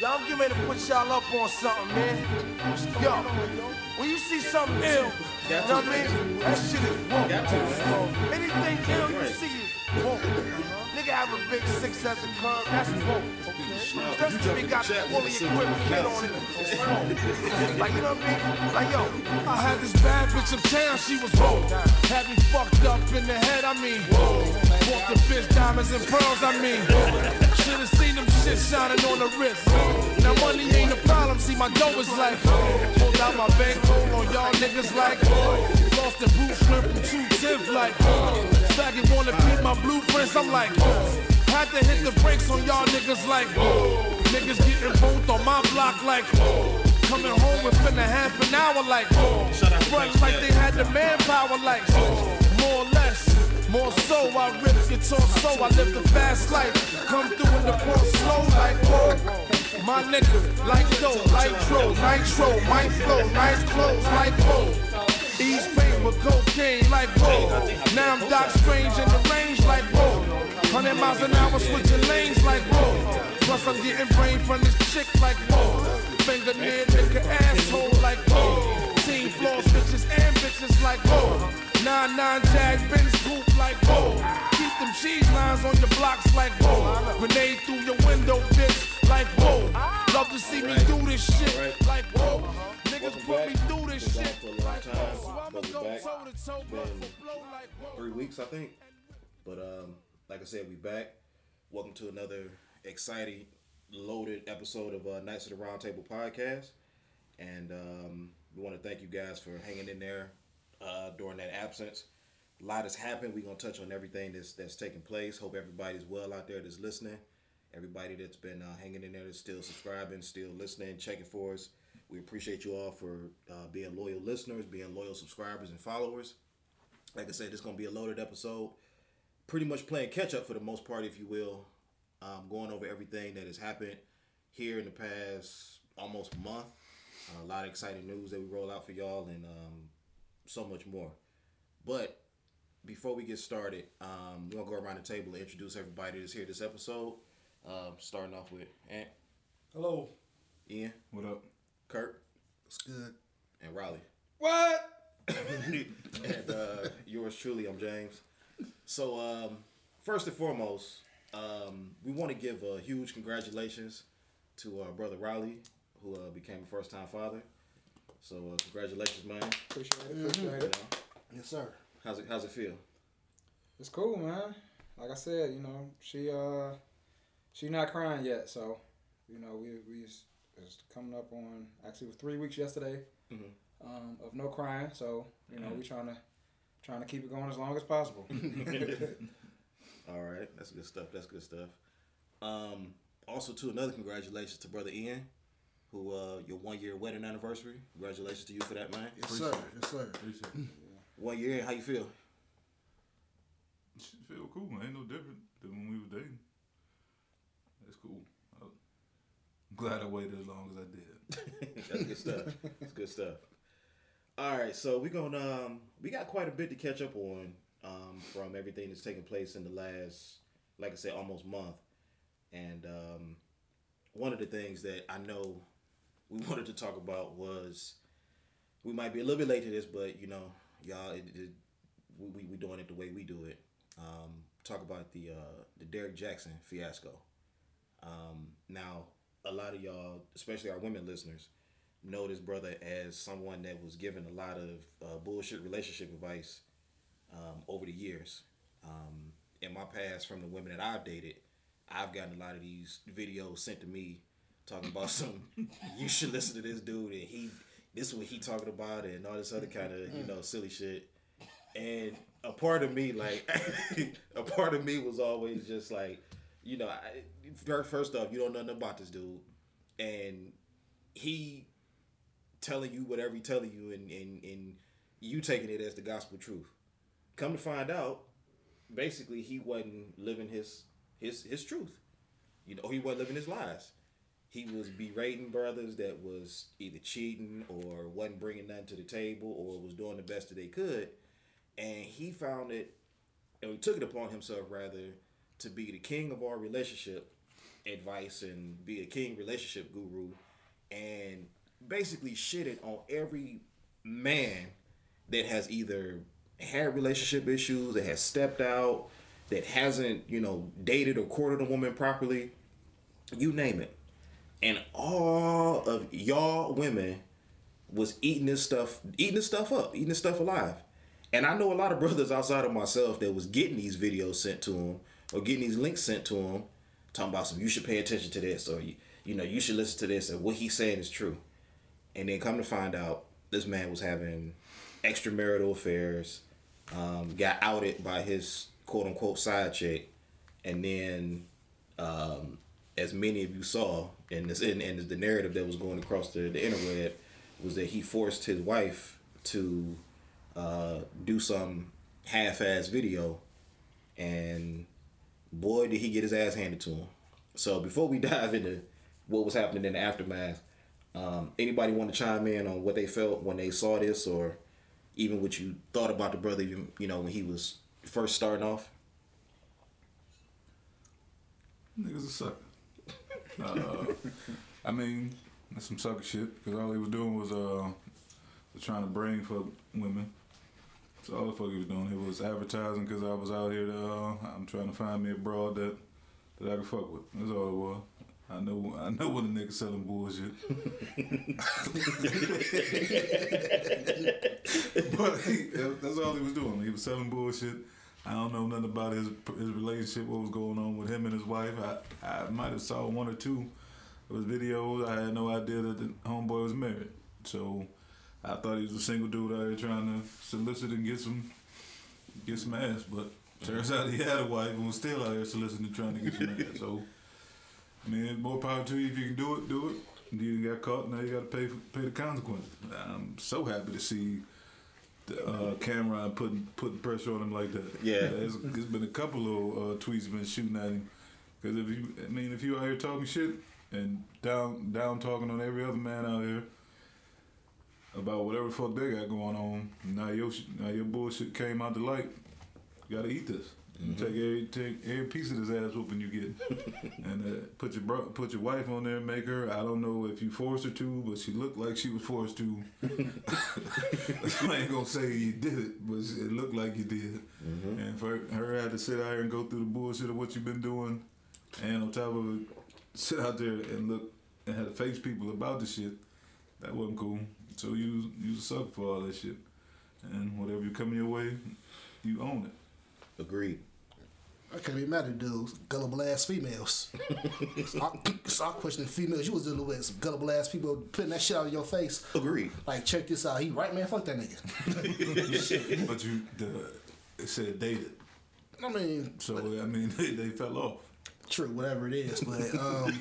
Y'all I'm ready to put y'all up on something, man. Yo, when you see something ill, you know what I mean? That shit is woke. Anything ill you see is woke. Have a big six at the curb, that's woke. Especially if he got the fully equipped kid on it. Like, you know what I mean? Like, yo, I had this bad bitch in town, she was woke. Had me fucked up in the head, I mean. Bought the bitch diamonds and pearls, I mean. Should've seen them shit shining on the wrist. Now money ain't a problem, see my dough is like. Pulled out my bankroll on y'all niggas like. Lost the boot shrimp from two tenth like. Faggot wanna beat my blueprints, I'm like. Had to hit the brakes on y'all niggas like. Niggas getting both on my block like. Coming home within a half an hour like. Front like they had the manpower like. More or less. More so, I rip guitar so I live the fast life. Come through in the port slow like whoa. My nigga, like dough, like dro, nitro, my flow, nice clothes like whoa. East paper, cocaine like whoa. Now I'm Doc Strange in the range like whoa. 100 miles an hour switching lanes like whoa. Plus I'm getting brain from this chick like whoa. Finger near nigga asshole like whoa. Team floors, bitches and bitches like whoa. Nine nine jag Benz coupe like whoa. Keep them cheese lines on your blocks like whoa. Grenade through your window, bitch, like whoa. Love to see me do this shit like whoa. Niggas put me through this Been gone shit for a long time. So I'ma go back. toe to toe, blow Been for blow like whoa. three weeks, I think. But um, like I said, we back. Welcome to another exciting, loaded episode of uh, Knights of the Roundtable podcast. And um, we want to thank you guys for hanging in there uh, during that absence. A lot has happened. We're gonna touch on everything that's that's taking place. Hope everybody's well out there that's listening. Everybody that's been uh, hanging in there, that's still subscribing, still listening, checking for us. We appreciate you all for uh, being loyal listeners, being loyal subscribers and followers. Like I said, this is gonna be a loaded episode. Pretty much playing catch up for the most part, if you will. Um, going over everything that has happened here in the past almost month. a lot of exciting news that we roll out for y'all, and um, so much more. But before we get started, um, we're gonna go around the table and introduce everybody that's here this episode. Um, starting off with Ant, Hello. Ian, What up? Kurt, It's good. and Riley. What? and uh, yours truly, I'm James. So, um, first and foremost, um, we want to give a huge congratulations to our brother Riley, who uh, became a first time father. So, uh, congratulations, man. Appreciate it. You Appreciate know, it. Yes, sir. how's it How's it feel? It's cool, man. Like I said, you know, she uh, she not crying yet, so you know, we we is is coming up on actually it was three weeks yesterday Mhm. um, of no crying. So you know, we trying to trying to keep it going as long as possible. All right, that's good stuff. That's good stuff. Um, also, too, another congratulations to brother Ian, who uh, your one year wedding anniversary. Congratulations to you for that, man. Yes, sir. Yes, sir. Appreciate it. One year, how you feel? Feel cool, man. Ain't no different than when we were dating. That's cool. I'm glad I waited as long as I did. That's good stuff. That's good stuff. All right, so we're gonna um, we got quite a bit to catch up on um, from everything that's taken place in the last, like I said, almost month. And um, one of the things that I know we wanted to talk about was we might be a little bit late to this, but you know, y'all, it, it, we we doing it the way we do it. Um, talk about the uh, the Derrick Jackson fiasco. Um, now, a lot of y'all, especially our women listeners, know this brother as someone that was given a lot of uh, bullshit relationship advice um, over the years. Um, in my past, from the women that I've dated, I've gotten a lot of these videos sent to me talking about some. you should listen to this dude, and he, this is what he talking about, and all this other kind of you know silly shit. And a part of me, like, a part of me was always just like, you know, I, first, off, you don't know nothing about this dude, and he telling you whatever he telling you, and and and you taking it as the gospel truth. Come to find out, basically, he wasn't living his his his truth. You know, he wasn't living his lies. He was berating brothers that was either cheating or wasn't bringing nothing to the table or was doing the best that they could, and he found it, and he took it upon himself rather to be the king of our relationship advice and be a king relationship guru, and basically shitted on every man that has either had relationship issues, that has stepped out, that hasn't you know dated or courted a woman properly, you name it, and all of y'all women was eating this stuff, eating this stuff up, eating this stuff alive. And I know a lot of brothers outside of myself that was getting these videos sent to them or getting these links sent to them, talking about some you should pay attention to this or you, you know you should listen to this and what he's saying is true. And then come to find out, this man was having extramarital affairs, um, got outed by his quote unquote side chick, and then um, as many of you saw in this in, in the narrative that was going across the, the interweb was that he forced his wife to uh, do some half-ass video and boy did he get his ass handed to him so before we dive into what was happening in the aftermath um, anybody want to chime in on what they felt when they saw this or even what you thought about the brother you, know when he was first starting off Niggas a sucker. Uh, I mean, that's some sucker shit. Because all he was doing was uh, trying to bring for women. So all the fuck he was doing, he was advertising because I was out here. To, uh, I'm trying to find me a broad that that I can fuck with. That's all it was. I know, I know when a nigga selling bullshit. but he, that's all he was doing. He was selling bullshit. I don't know nothing about his his relationship, what was going on with him and his wife. I, I might have saw one or two of his videos. I had no idea that the homeboy was married. So I thought he was a single dude out here trying to solicit and get some get some ass. But turns out he had a wife and was still out here soliciting trying to get some ass. So man, more power to you if you can do it, do it. You got caught, now you got to pay for, pay the consequences. I'm so happy to see the uh, Cam'ron putting putting pressure on him like that. Yeah. there's, there's been a couple of uh, tweets been shooting at him because if you, I mean, if you out here talking shit and down down talking on every other man out here about whatever the fuck they got going on, now your now your bullshit came out the light. You gotta eat this. You Take every take every piece of this ass whooping you get, and uh, put your bro- put your wife on there and make her. I don't know if you forced her to, but she looked like she was forced to. I ain't gonna say you did it, but it looked like you did. And for her had to sit out here and go through the bullshit of what you've been doing, and on top of it, sit out there and look and had to face people about the shit. That wasn't cool. So you you a sucker for all that shit, and whatever you coming your way, you own it. agreed I can't be mad at dudes, gullible ass females. so, I, so I question the females you was dealing with, some gullible ass people putting that shit out in your face. agreed Like, check this out. He right, man. Fuck that nigga. But you the it said dated, I mean, so I mean they, they fell off. true, whatever it is, but um,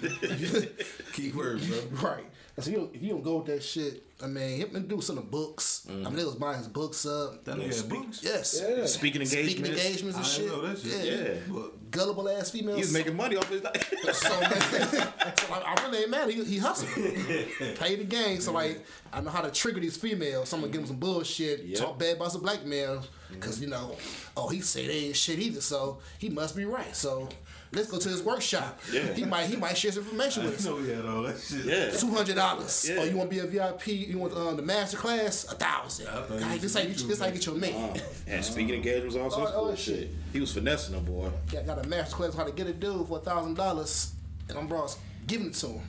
Key word, bro. right. And so you, if you don't go with that shit, I mean, him and do some of the books. I mean, they was buying his books up. That nigga had books. Yes. Yeah. speaking engagements. Speaking engagements engagements and I shit. know that shit. Yeah. Yeah. Gullible ass females. He's making money off his So, man, so I, I really ain't mad. He, he hustled. Play the game. So like, I know how to trigger these females. So I'm gonna give them some bullshit. Yep. Talk bad about some black males. Cause you know, oh he said they ain't shit either. So he must be right. So let's go to his workshop. Yeah. He might he might share some information I with us. know he had all that shit. yeah Two hundred dollars. Yeah. Oh, you want to be a VIP? You want um, the master class? A thousand. I thought Guy, you this said how you you this how you get your man. and speaking engagements all sorts Oh, of oh, bullshit shit. he was finessing them boy Got, got a master class how to get a dude for a thousand dollars, and I'm bros giving it to him.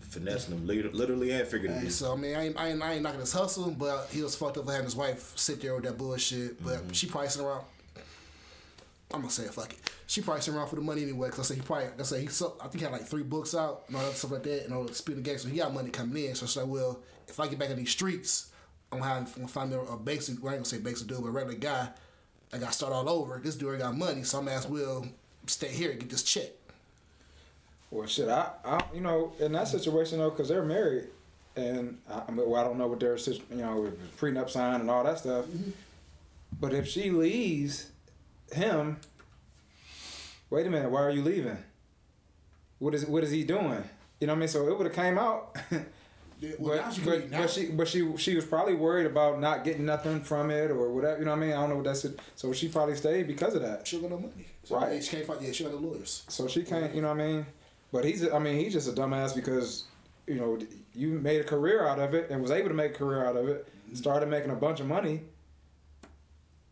finessing them lit- literally and figuratively Hey, so I mean, I ain't, I ain't, I ain't knocking his hustle, but he was fucked up for having his wife sit there with that bullshit. But she probably sitting around. I'm gonna say it, fuck it. She probably sitting around for the money anyway. Cause I say he probably, I say he, sold, I think he had like three books out and all that stuff like that, and all the speed of game. So he got money coming in. So she's like, well, if I get back in these streets, I'm gonna, have, I'm gonna find me a basic, well, I ain't gonna say basic dude, but a regular guy. I got to start all over. This dude got money, so I'm asked, Will stay here and get this check. Well, shit, I, I you know, in that situation though, because they're married, and I, I mean, well, I don't know what their, you know, prenup sign and all that stuff. Mm-hmm. But if she leaves him, wait a minute, why are you leaving? What is what is he doing? You know what I mean? So it would have came out. Well, but she but, but she but she she was probably worried about not getting nothing from it or whatever. You know what I mean? I don't know what that's. it- So she probably stayed because of that. She got no money. So Right. She can't find. Yeah, she got no lawyers. So she can't. You know what I mean? But he's, I mean, he's just a dumbass because, you know, you made a career out of it and was able to make a career out of it, mm-hmm. started making a bunch of money,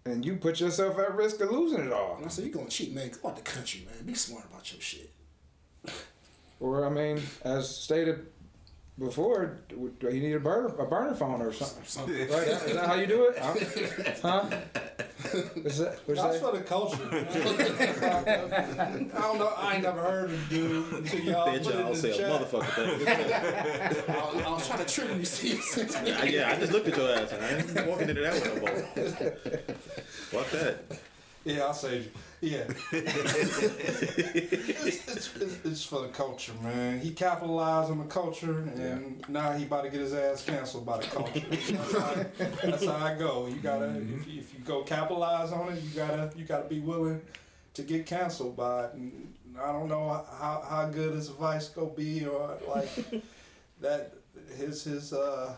and you put yourself at risk of losing it all. And I said, you gonna cheat, man. Go out the country, man. Be smart about your shit. Or, I mean, as stated before, you need a burner, a burner phone or something. Something. Right? Is that how you do it? Huh? Is that, what's That's that? for the culture. I don't know. I ain't never heard of dude until y'all Bitch, put it I'll in say the a chat. motherfucker thing. I, was, I was trying to trigger you, see. I- yeah, I just looked at your ass. and I ain't walking into that one no more. Fuck that. Yeah, I'll say, yeah. it's, it's, it's, it's for the culture, man. He capitalized on the culture, and now he about to get his ass canceled by the culture. that's, how, that's how I go. You gotta, if, you, if you go capitalize on it, you gotta, you gotta be willing to get canceled by it. And I don't know how, how good his advice gonna be, or like that his his uh,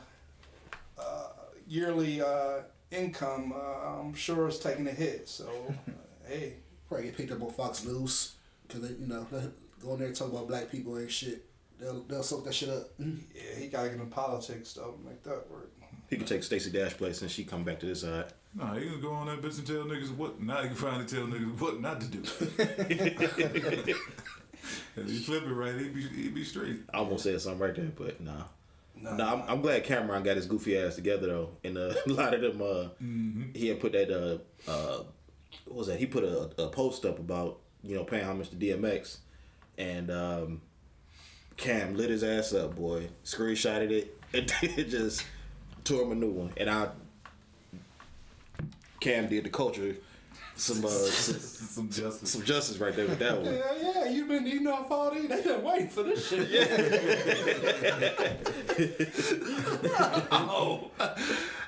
uh, yearly uh, income, uh, I'm sure is taking a hit. So, uh, hey, Probably get picked up on Fox News because they, you know, go in there and talk about black people and shit. They'll they'll soak that shit up. Mm. yeah, he gotta get in politics though, to make that work. He could take Stacey Dash place and she come back to this side. Nah, he can go on that bitch and tell niggas what. Now he can finally tell niggas what not to do. if he flip it right, he'd be, he'd be straight. I almost said something right there, but nah. No, No, I'm, I'm glad Cam'ron got his goofy ass together though. And uh, a lot of them, uh, he had put that, uh, uh, what was that? He put a, a post up about you know paying homage to DMX, and um, Cam lit his ass up, boy. Screenshotted it, and it just tore him a new one. And I, Cam did the culture some uh, some, Some justice. some justice right there with that one. Yeah, yeah, you've been eating off all these. They've been waiting for this shit. Yeah. oh,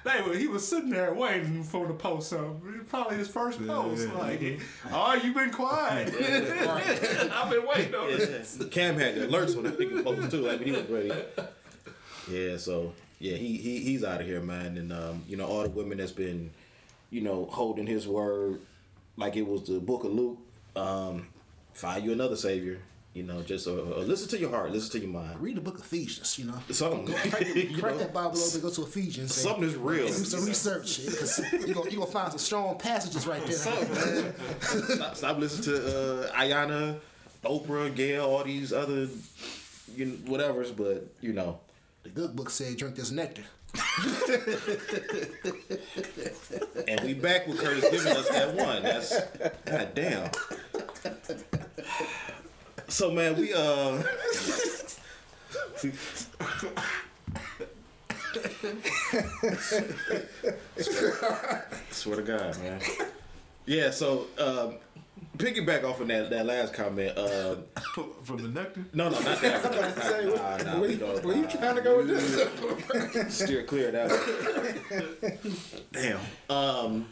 they were, he was sitting there waiting for the post. So probably his first post. Yeah. Like, oh, you've been quiet. I've been waiting on this. Cam had the alerts when that nigga post too, like when he was ready. Yeah, so yeah, he, he he's out of here, man. And um, you know, all the women that's been, you know, holding his word like it was the book of Luke, um, find you another savior. You know, just uh, uh, listen to your heart, listen to your mind. Read the book of Ephesians, you know. Something, Crack, that Bible open, go to Ephesians. something is real. Do some research. You're going you to find some strong passages right there. Something, man. stop, stop listening to uh, Iyanla, Oprah, Gail, all these other, you know, whatever's. But you know, The good book said, drink this nectar. And we back with Curtis giving us that one. That's god damn. So man, we uh Swear to God, man. Yeah, so um piggyback off of that that last comment, uh From the nectar? no no not that. Nah, nah, Where we you, don't- where you trying to go with this? steer clear of that one. Damn. Um,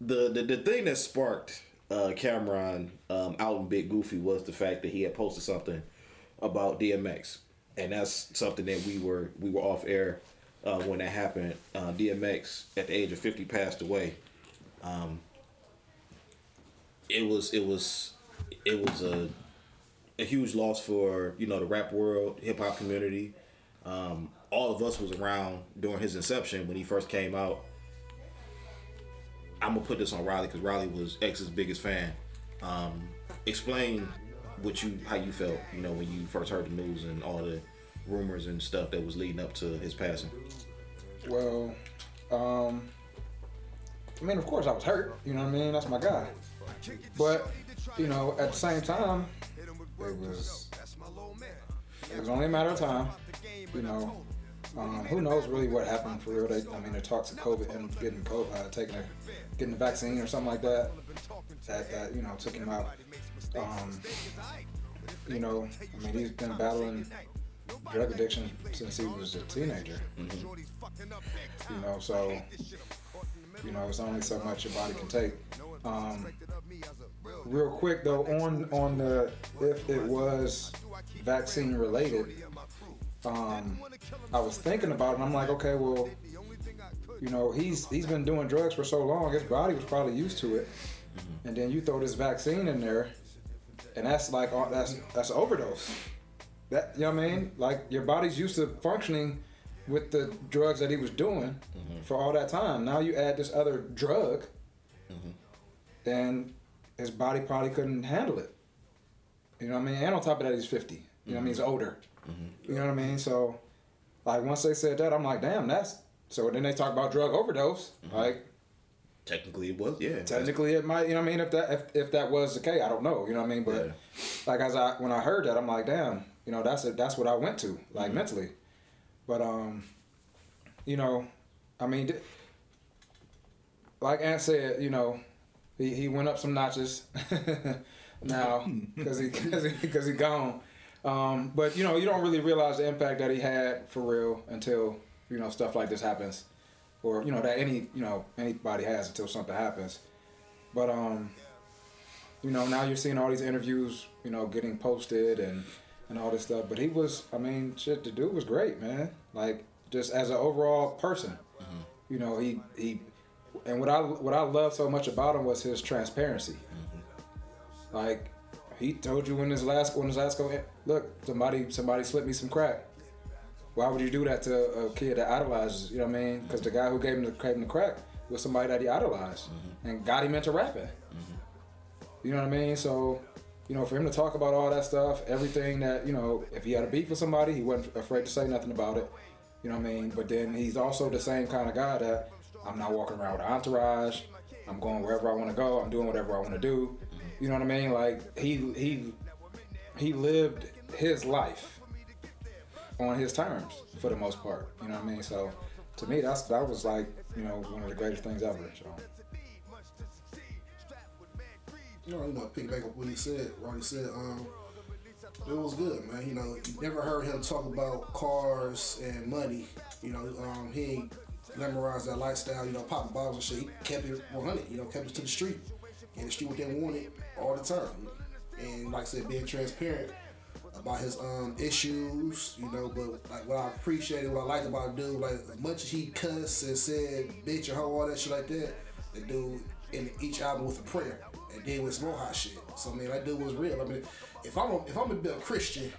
the, the the thing that sparked uh, Cam'ron um, out in Big Goofy was the fact that he had posted something about DMX, and that's something that we were we were off air uh, when that happened. Uh, DMX at the age of fifty passed away. Um, it was it was it was a a huge loss for you know the rap world, hip hop community. Um, all of us was around during his inception when he first came out. I'm gonna put this on Riley because Riley was X's biggest fan. Um, explain what you how you felt, you know, when you first heard the news and all the rumors and stuff that was leading up to his passing. Well, um, I mean, of course, I was hurt. You know what I mean? That's my guy. But you know, at the same time, it was it was only a matter of time. You know, um, who knows really what happened for real? They, I mean, the talks of COVID, and getting COVID, uh, taking a, getting the vaccine or something like that. That that you know took him out. Um, you know, I mean, he's been battling drug addiction since he was a teenager. You know, so you know, it's only so much your body can take. Um, real quick though, on on the if it was vaccine related, um, I was thinking about it. and I'm like, okay, well, you know, he's he's been doing drugs for so long, his body was probably used to it, and then you throw this vaccine in there, and that's like uh, that's that's an overdose. That you know what I mean? Like your body's used to functioning with the drugs that he was doing for all that time. Now you add this other drug, and his body probably couldn't handle it. You know what I mean? And on top of that, he's fifty. You know what I mean? He's mm-hmm. older. Mm-hmm. You know what I mean? So, like once they said that, I'm like, damn, that's. So then they talk about drug overdose. Mm-hmm. Like Technically, it was yeah. technically it might. You know what I mean? If that if, if that was the case, I don't know. You know what I mean? But Yeah. like as I when I heard that, I'm like, damn. You know, that's it. That's what I went to like mentally. But um, you know, I mean, like Ant said, you know, he, he went up some notches now because he because he he gone. Um, but you know, you don't really realize the impact that he had for real until you know stuff like this happens, or you know that any you know anybody has until something happens. But um, you know, now you're seeing all these interviews, you know, getting posted and and all this stuff. But he was, I mean, shit, the dude was great, man. Like just as an overall person, you know, he he, and what I what I love so much about him was his transparency. Like he told you when his last when his last go, look, somebody somebody slipped me some crack. Why would you do that to a kid that idolizes? You know what I mean? Because the guy who gave him the, gave him the crack was somebody that he idolized mm-hmm. and got him into rapping. Mm-hmm. You know what I mean? So, you know, for him to talk about all that stuff, everything that, you know, if he had a beef with somebody, he wasn't afraid to say nothing about it. You know what I mean? But then he's also the same kind of guy that I'm not walking around with an entourage. I'm going wherever I want to go. I'm doing whatever I want to do. You know what I mean? Like he he he lived his life on his terms for the most part. You know what I mean? So to me, that's that was like you know one of the greatest things ever. So. You know, i you know, pick back up what he said. Ronnie said, um, it was good, man. You know, you never heard him talk about cars and money. You know, um, he ain't glamorized that lifestyle. You know, popping bottles and shit. He kept it 100. You know, kept it to the street. And the street what they wanted all the time. And like I said, being transparent about his um issues, you know, but like what I appreciated, what I liked about the dude, like as much as he cussed and said bitch or hoe, all that shit like that, the dude in each album with a prayer. And then with some hot shit. So I mean that dude was real. I mean if I'm a, if I'm gonna be a Christian,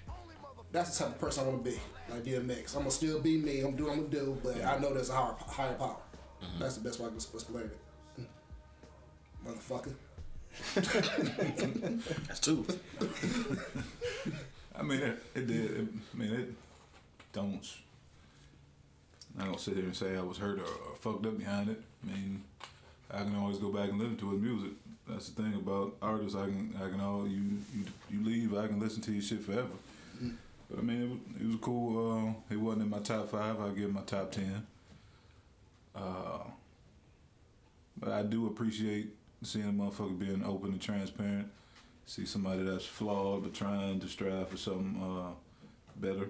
that's the type of person I wanna be. Like DMX. I'm gonna still be me, I'm doing what I'm gonna do, but I know there's a higher, higher power. Mm-hmm. That's the best way I can explain it. Motherfucker. That's two. I mean, it, it did. It, I mean, it don't. I don't sit here and say I was hurt or, or fucked up behind it. I mean, I can always go back and listen to his music. That's the thing about artists. I can, I can all you, you, you leave. I can listen to your shit forever. I mean, it was, it was cool. Uh, it wasn't in my top five. I give it my top ten. Uh, but I do appreciate seeing a motherfucker being open and transparent. See somebody that's flawed but trying to strive for something uh, better.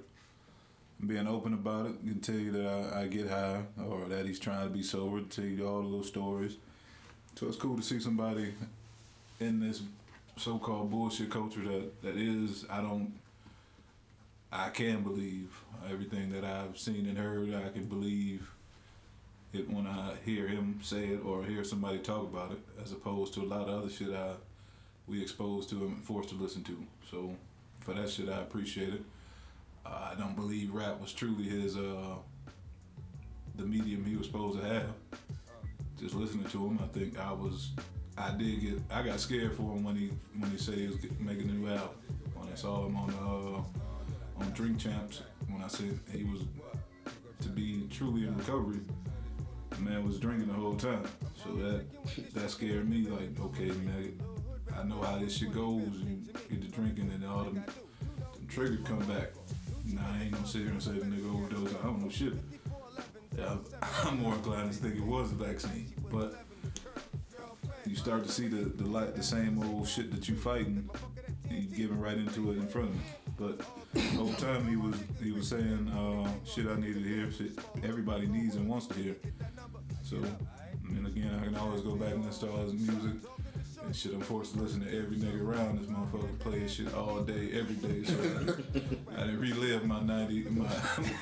Being open about it, he can tell you that I, I get high or that he's trying to be sober. Tell you all the little stories. So it's cool to see somebody in this so-called bullshit culture that that is. I don't. I can believe everything that I've seen and heard. I can believe it when I hear him say it or hear somebody talk about it, as opposed to a lot of other shit I we exposed to him and forced to listen to. So for that shit, I appreciate it. Uh, I don't believe rap was truly his uh, the medium he was supposed to have. Just listening to him, I think I was I did get I got scared for him when he when he said he was making a new album. When I saw him on uh, on Drink Champs, when I said he was to be truly in recovery, the man was drinking the whole time. So that that scared me. Like, okay, man, I know how this shit goes. You get to drinking and all them, them triggers come back. Nah, I ain't gonna sit here and say the nigga overdosed. I don't know shit. Yeah, I'm more inclined to think it was a vaccine, but you start to see the the light, the same old shit that you fighting, and you giving right into it in front of me. But whole time he was he was saying uh, shit I needed to hear, shit everybody needs and wants to hear. So, mean, again, I can always go back and listen to all his music. And shit, I'm forced to listen to every nigga around this motherfucker play shit all day, every day. So I, I didn't relive my 90, my,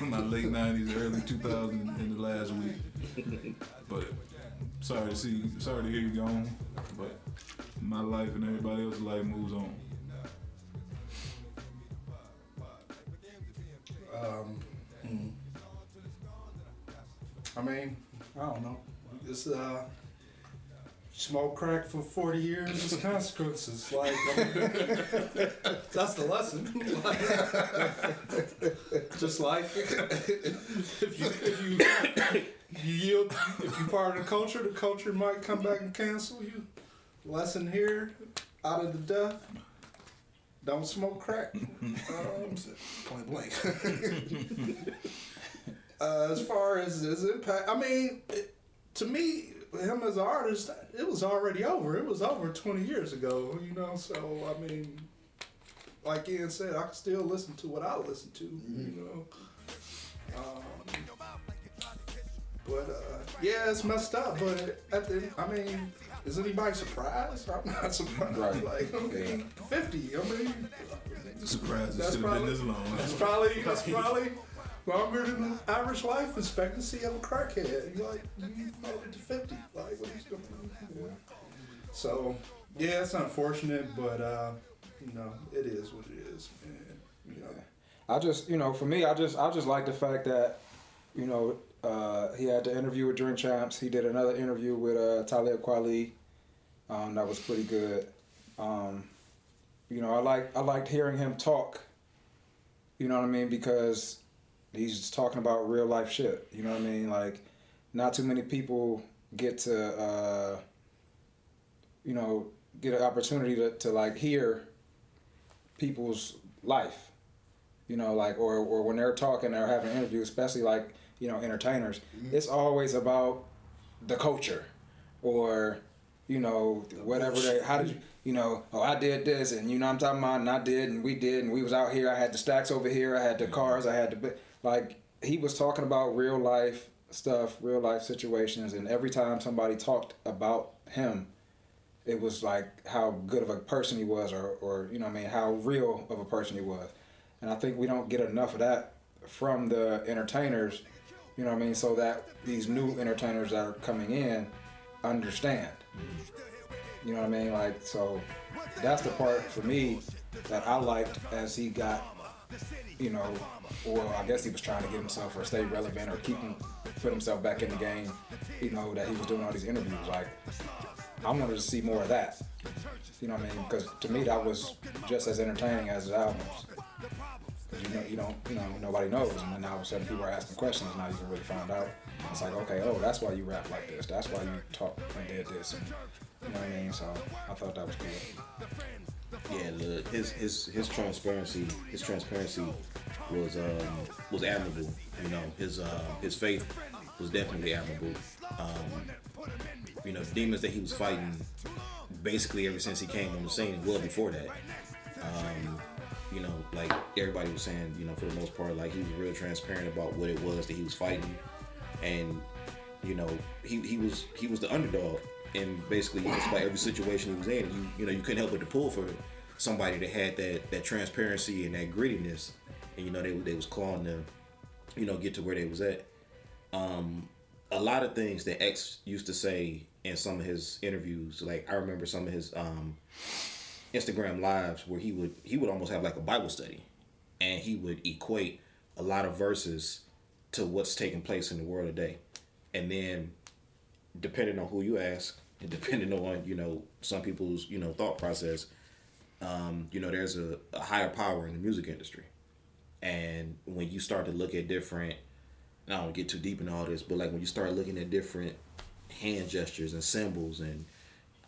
my late 90s, early 2000s in the last week. But sorry to see, sorry to hear you gone. But my life and everybody else's life moves on. Um, hmm. I mean, I don't know. It's uh, smoke crack for forty years. It's consequences. Like that's the lesson. Just like if you if you if you yield, if you part of the culture, the culture might come back and cancel you. Lesson here, out of the death. Don't smoke crack. Um, Point blank. uh, as far as his impact, I mean, it, to me, him as an artist, it was already over. It was over 20 years ago, you know. So, I mean, like Ian said, I can still listen to what I listen to, you know. Um, but uh, yeah, it's messed up. But at the, I mean, is anybody surprised? I'm not surprised. Right. Like, I mean, 50. I mean, Surprised it That's should have been probably- this long. that's probably that's probably longer than the average life expectancy of a crackhead. You're like you made it to fifty. Like what he's doing. Yeah. So yeah, it's unfortunate, but uh, you know, it is what it is, man. You know. I just, you know, for me, I just, I just like the fact that, you know, uh, he had the interview with Drink Champs. He did another interview with uh, Talib Kweli. Um, that was pretty good. Um, you know, I like, I liked hearing him talk. You know what I mean? Because he's talking about real life shit. You know what I mean? Like, not too many people get to, uh, you know, get an opportunity to, to like hear people's life you know, like or or when they're talking or having an interview, especially like you know entertainers, mm-hmm. it's always about the culture, or you know whatever they. How did you? You know, oh, I did this, and you know I'm talking about, and I did, and we did, and we was out here. I had the stacks over here. I had the mm-hmm. cars. I had the like. He was talking about real life stuff, real life situations, and every time somebody talked about him, it was like how good of a person he was, or or you know what I mean how real of a person he was and I think we don't get enough of that from the entertainers, you know what I mean, so that these new entertainers that are coming in understand. You know what I mean? Like so that's the part for me that I liked as he got you know, or I guess he was trying to get himself or stay relevant or keep him put himself back in the game, you know, that he was doing all these interviews. Like I wanted to see more of that. You know what I mean? Because to me that was just as entertaining as his albums. You know, you don't, you know, nobody knows, and then all of a sudden people are asking questions. And now you can really find out. It's like, okay, oh, that's why you rap like this. That's why you talk and did this. And, you know what I mean? So I thought that was cool. Yeah, the, his his his transparency his transparency was um, was admirable. You know, his uh, his faith was definitely admirable. Um, you know, demons that he was fighting basically ever since he came on the scene, well before that. Um, you know, like everybody was saying, you know, for the most part, like he was real transparent about what it was that he was fighting, and you know, he, he was he was the underdog and basically just about every situation he was in. You you know, you couldn't help but to pull for somebody that had that that transparency and that grittiness, and you know, they they was clawing them, you know, get to where they was at. Um, a lot of things that X used to say in some of his interviews, like I remember some of his um, Instagram lives where he would he would almost have like a Bible study, and he would equate a lot of verses to what's taking place in the world today, and then depending on who you ask and depending on you know some people's you know thought process, um, you know there's a, a higher power in the music industry, and when you start to look at different, I don't get too deep in all this, but like when you start looking at different hand gestures and symbols and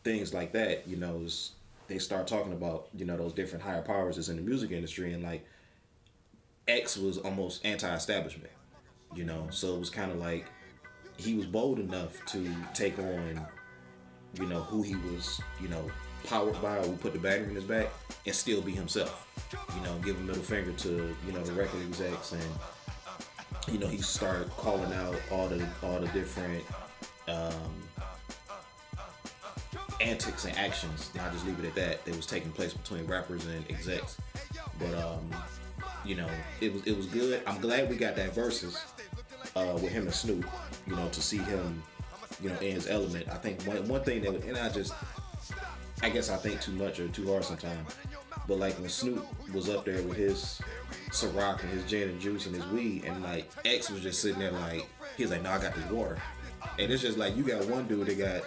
things like that, you know, it's, they start talking about you know those different higher powers that's in the music industry, and like X was almost anti-establishment, you know, so it was kind of like he was bold enough to take on, you know, who he was, you know, powered by, or put the battery in his back, and still be himself. You know, give a middle finger to you know the record execs, and you know he started calling out all the all the different um, antics and actions. And I just leave it at that. That was taking place between rappers and execs. But um, you know, it was it was good. I'm glad we got that versus uh, with him and Snoop. You know, to see him, you know, in his element. I think one one thing that, and I just, I guess I think too much or too hard sometimes. But like when Snoop was up there with his Ciroc and his gin and juice and his weed, and like X was just sitting there like he's like, no, I got this water, and it's just like you got one dude that got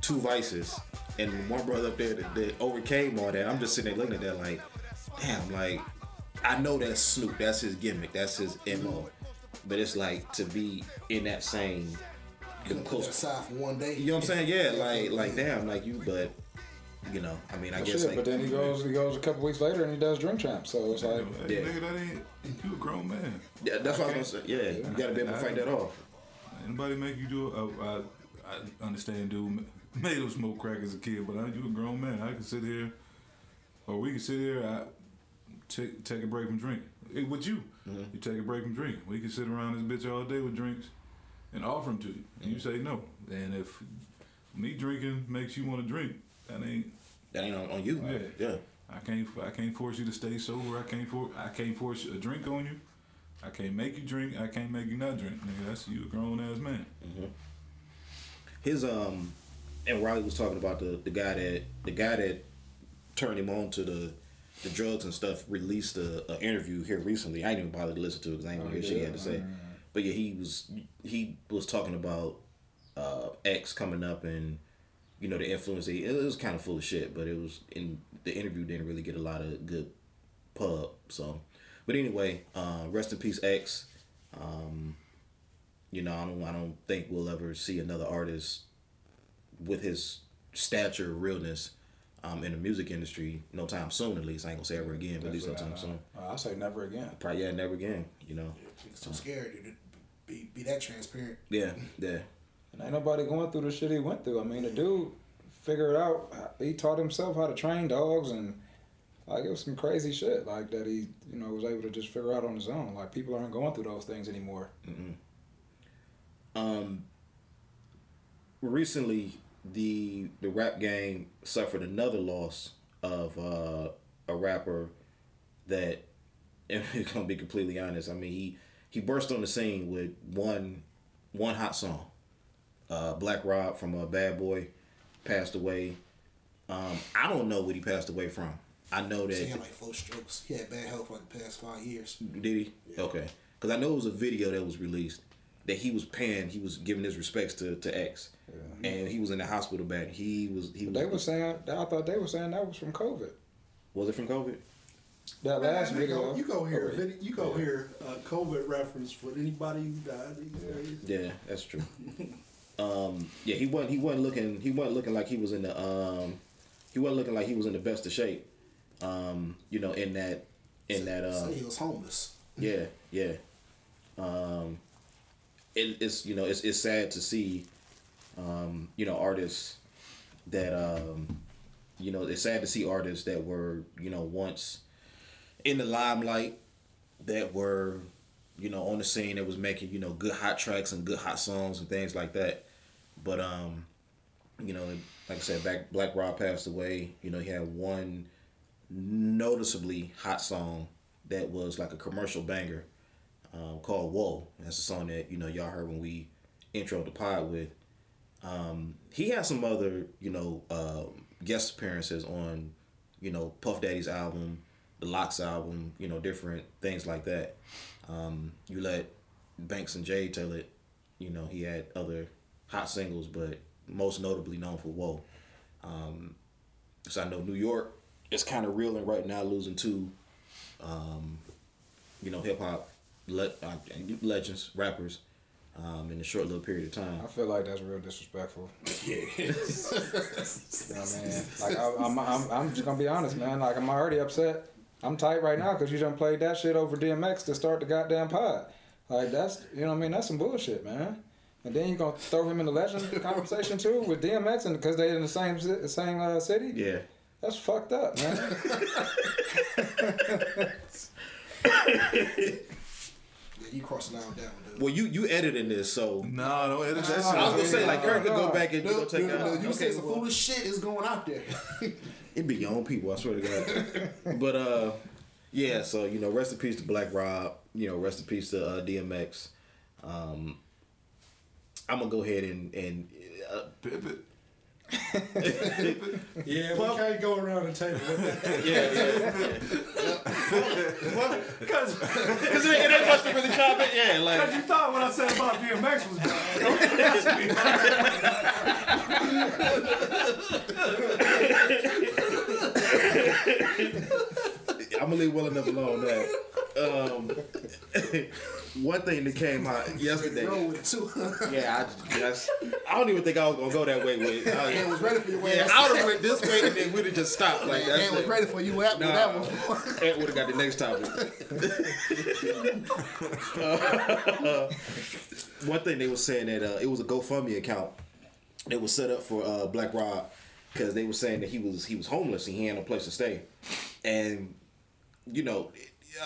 two vices, and one brother up there that, that overcame all that. I'm just sitting there looking at that like, damn, like I know that's Snoop, that's his gimmick, that's his mo, but it's like to be in that same the close Aside for one day. you know what I'm saying? Yeah, like like damn, like you, but you know, I mean, I Well, guess shit, like but then he goes he goes a couple weeks later and he does drink champ. So it's like Hey, Yeah. nigga, that ain't you a grown man. yeah, that's what I was gonna say. Yeah, you gotta be able to fight that off. Anybody make you do? it? I, I, I understand, dude ma- made him smoke crack as a kid, but I, you a grown man. I can sit here, or we can sit here. I take take a break from drinking. Eh, with you, you take a break from drinking. We can sit around this bitch all day with drinks and offer them to you, and you say no. And if me drinking makes you want to drink, that ain't. That ain't on, on you. Yeah. Yeah. I can't. I can't force you to stay sober. I can't for. I can't force a drink on you. I can't make you drink. I can't make you not drink. Nigga, that's you a grown ass man. His um, and Riley was talking about the the guy that the guy that turned him on to the the drugs and stuff released a, a interview here recently. I didn't even bother to listen to it because I want to hear shit he had to say. But yeah, he was he was talking about uh, X coming up and you know the influence. He, it was kind of full of shit, but it was in the interview didn't really get a lot of good pub. So, but anyway, uh, rest in peace, X. Um, you know, I don't I don't think we'll ever see another artist with his stature, realness, um, in the music industry no time soon. At least I ain't gonna say ever again, but at least no time soon. uh, I say never again. Probably yeah, never again. You know. It's too scary to be, be that transparent. Yeah, yeah. And ain't nobody going through the shit he went through. I mean, the dude figured out. He taught himself how to train dogs, and like it was some crazy shit like that. He you know was able to just figure out on his own. Like people aren't going through those things anymore. Um, recently, the the rap game suffered another loss of uh, a rapper that, and we're gonna be completely honest. I mean, he he burst on the scene with one one hot song. Uh, Black Rob from uh, Bad Boy passed away. Um, I don't know what he passed away from. I know that He had like four strokes. He had bad health for like the past five years. Did he? Okay. Because I know it was a video that was released that he was paying. He was giving his respects to, to X, and he was in the hospital bed. He was he was. they were saying I thought they were saying that was from COVID. was it from COVID? That last Man, you video. go, you go hear, a vid- you go here. a COVID reference for anybody who died these days. Yeah, that's true. um, yeah, he wasn't. He wasn't looking. He wasn't looking like he was in the. Um, he wasn't looking like he was in the best of shape. Um, you know, in that, in that. Uh, Say he was homeless. Yeah, yeah. Um, it, it's you know it's it's sad to see, um, you know artists that um, you know it's sad to see artists that were you know once in the limelight that were you know on the scene that was making you know good hot tracks and good hot songs and things like that, but um, you know like I said, back Black Rob passed away. You know he had one noticeably hot song that was like a commercial banger um, called Whoa. That's a song that, you know, y'all heard when we intro the pod with. Um, he had some other, you know, um guest appearances on, you know, Puff Daddy's album, the LOX album, you know, different things like that. Um, you let Banks and Jay tell it, you know, he had other hot singles, but most notably known for Whoa. Um, so I know New York is kind of reeling right now, losing two, um, you know, hip hop le- uh, legends, rappers, um, in a short little period of time. I feel like that's real disrespectful. You know what I mean? Like I, I'm, I'm, I'm just gonna be honest, man. Like I'm already upset. I'm tight right now because you done played that shit over DMX to start the goddamn pod. Like that's, you know what I mean? That's some bullshit, man. And then you're gonna throw him in the legend conversation too with DMX, and because they're in the same same uh, city. Yeah. That's fucked up, man. Yeah, you crossing out that one, dude. Well, you you editing this, so No, don't edit that shit. I was gonna say like Kurt could go back and you know, Dude, take dude, that. dude, you Okay, say some well, foolish shit is going out there. It be your own people, I swear to God. but uh, yeah. So you know, rest in peace to Black Rob. You know, rest in peace to uh, DMX. Um, I'm gonna go ahead and and uh, Pivot. Yeah, we can't go around the table with that. Yeah, yeah. Because it ain't that much to really chop it. Yeah, Cause like you thought what I said about DMX was bad. Don't ask me. I'm gonna leave well enough alone now. Um, one thing that came out yesterday. Roll with it too. Yeah, I just I don't even think I was gonna go that way with. it. I, and was ready for your yeah. I would have went this way and then we'd have just stopped like that. And was ready for you that, Nah. that one. Ant would have got the next topic. Uh, one thing they were saying that uh, it was a GoFundMe account that was set up for uh, Black Rob because they were saying that he was he was homeless and he had no place to stay, and you know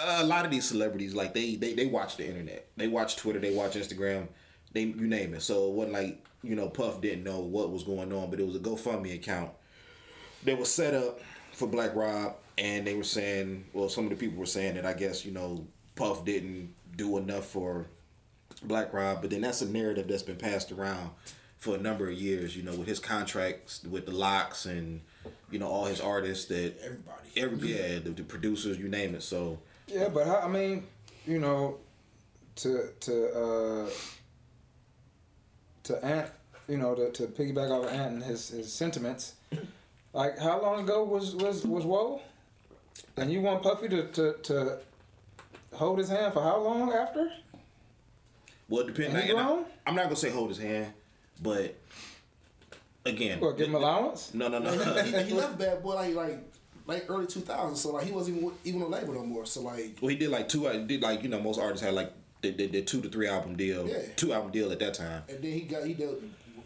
a lot of these celebrities like they they they watch the internet, they watch Twitter, they watch Instagram, they you name it. So it wasn't like you know Puff didn't know what was going on, but it was a GoFundMe account they were set up for Black Rob, and they were saying, well, some of the people were saying that I guess you know Puff didn't do enough for Black Rob, but then that's a narrative that's been passed around for a number of years. You know, with his contracts with the LOX and you know all his artists that Everybody. every yeah the, the producers you name it. So Yeah, but how, I mean, you know, to to uh, to Ant, you know, to, to piggyback off of Ant and his, his sentiments. Like, how long ago was was was Woe? And you want Puffy to, to, to hold his hand for how long after? well, it depends. And he I- grown? I'm not gonna say hold his hand, but again, What, give him allowance? no, no, no. he, he left Bad Boy like like like early 2000s, so like he wasn't even even on label no more. So like Well, he did like two. Did like you know most artists had like they did, two to three album deal, Yeah. two album deal at that time. and then he got he did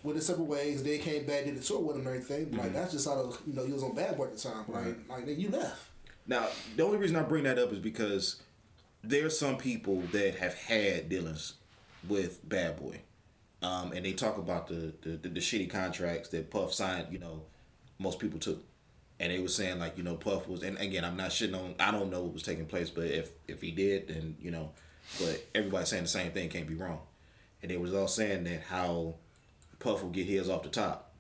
with it separate ways. Then came back did the tour with him and everything. Mm-hmm. Like that's just how the, you know he was on Bad Boy at the time. Like like then you left. Now the only reason I bring that up is because there's some people that have had dealings with Bad Boy, um, and they talk about the, the the the shitty contracts that Puff signed. You know, most people took. And they were saying like you know Puff was and again I'm not shitting on I don't know what was taking place but if if he did then you know but everybody saying the same thing can't be wrong and they was all saying that how Puff will get his off the top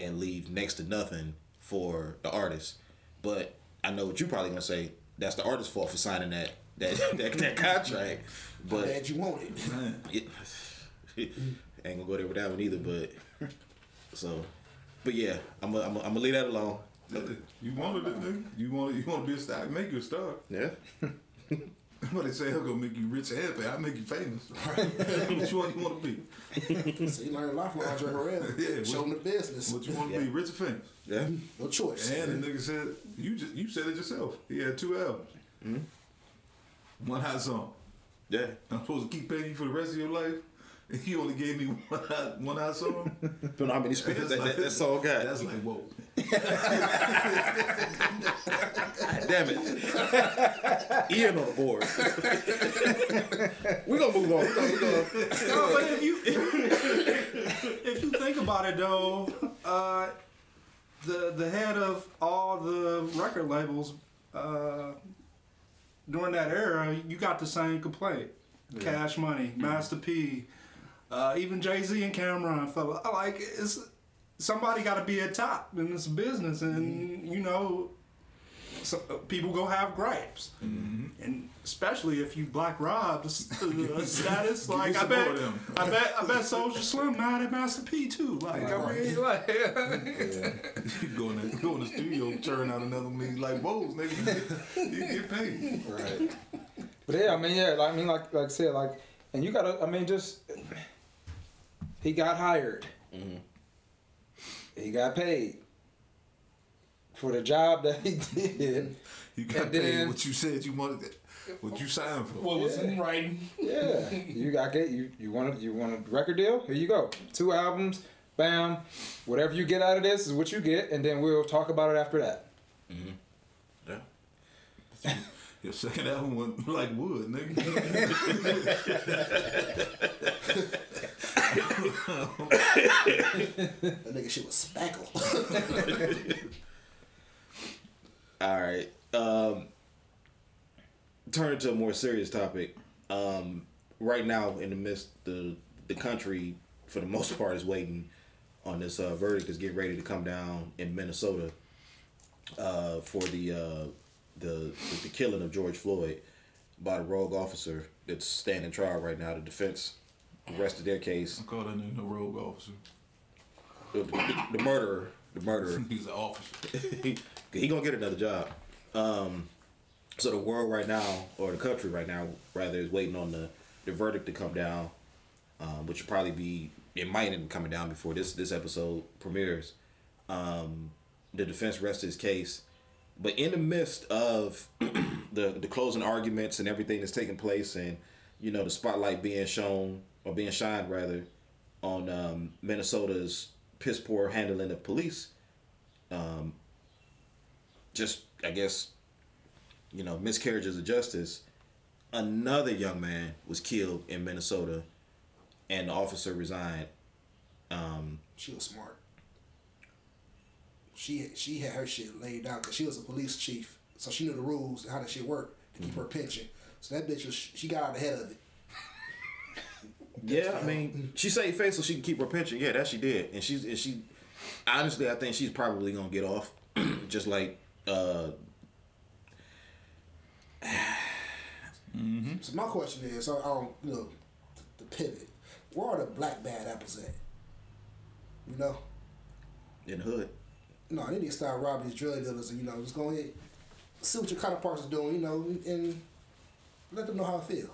and leave next to nothing for the artist. But I know what you're probably gonna say. That's the artist's fault for signing that that that, that contract. But Glad you wanted. Man, it, ain't gonna go there with that one either. But so, but yeah, I'm gonna I'm gonna- I'm gonna leave that alone. You wanted it, nigga. You want you want to be a star, make you a star. Yeah. What they say, I'm gonna make you rich and happy. I'll make you famous. Right? what you want, you want to be? so he learned a lot from Andre Harrell. Yeah, Show him the business. What you want to be? Rich or famous? Yeah. No choice. And the nigga said, you just you said it yourself. He had two albums. Mm-hmm. One hot song. Yeah. I'm supposed to keep paying you for the rest of your life. And he only gave me one hot, one hot song. Don't know how many spins that, that, that song got. That's like whoa. Damn it. Ian on the board. We're gonna move on. We gonna, we gonna, No, but if you if you think about it though, uh, the the head of all the record labels uh, during that era, you got the same complaint. Cash Money, Master P, uh, even Jay Z and Cam'ron felt like it's somebody got to be at top in this business, and mm-hmm. you know. So, uh, people go have gripes, mm-hmm. and especially if you Black Rob the, uh, status. Like I bet. I bet, I bet Soulja Slim mad at Master P too. Like I mean, like You go in the, go in the studio, churn out another one. Like, whoa, nigga, you get, you get paid. Right. But yeah, I mean, yeah, like, I mean, like, like I said, like, and you gotta, I mean, just he got hired, mm-hmm. He got paid for the job that he did. You got And paid then- what you said you wanted, what you signed for. what was in writing. Yeah, you got get you you want a, you want a record deal? Here you go, two albums, bam. Whatever you get out of this is what you get, and then we'll talk about it after that. Mm. yeah. Your second album went like wood, nigga. That nigga shit was spackle. All right. Um, turn to a more serious topic. Um, right now, in the midst, the the country for the most part is waiting on this uh, verdict that's getting ready to come down in Minnesota uh, for the, uh, the the killing of George Floyd by the rogue officer that's standing trial right now. The defense rested their case. I call that nigga no rogue officer. The, the, the murderer, the murderer. He's an officer. he, he gonna get another job. Um, so the world right now, or the country right now, rather, is waiting on the, the verdict to come down, um, which will probably be it might end up coming down before this this episode premieres. Um, the defense rests his case, but in the midst of the the closing arguments and everything that's taking place, and you know the spotlight being shown or being shined rather on um, Minnesota's piss poor handling of police. Um, just I guess, you know, miscarriages of justice. Another young man was killed in Minnesota, and the officer resigned. Um, She was smart. She she had her shit laid out because she was a police chief, so she knew the rules and how that shit worked to keep her pension. So that bitch was she got out ahead of it. yeah, I mean, she saved face so she can keep her pension. Yeah, that she did, and she's and she. Honestly, I think she's probably gonna get off, just like. uh So my question is, so um, you know, the, the pivot. Where are the black bad apples at? You know, in the hood. No, they need to start robbing these drug dealers and you know just go ahead, see what your counterparts are doing, you know, and let them know how I feel.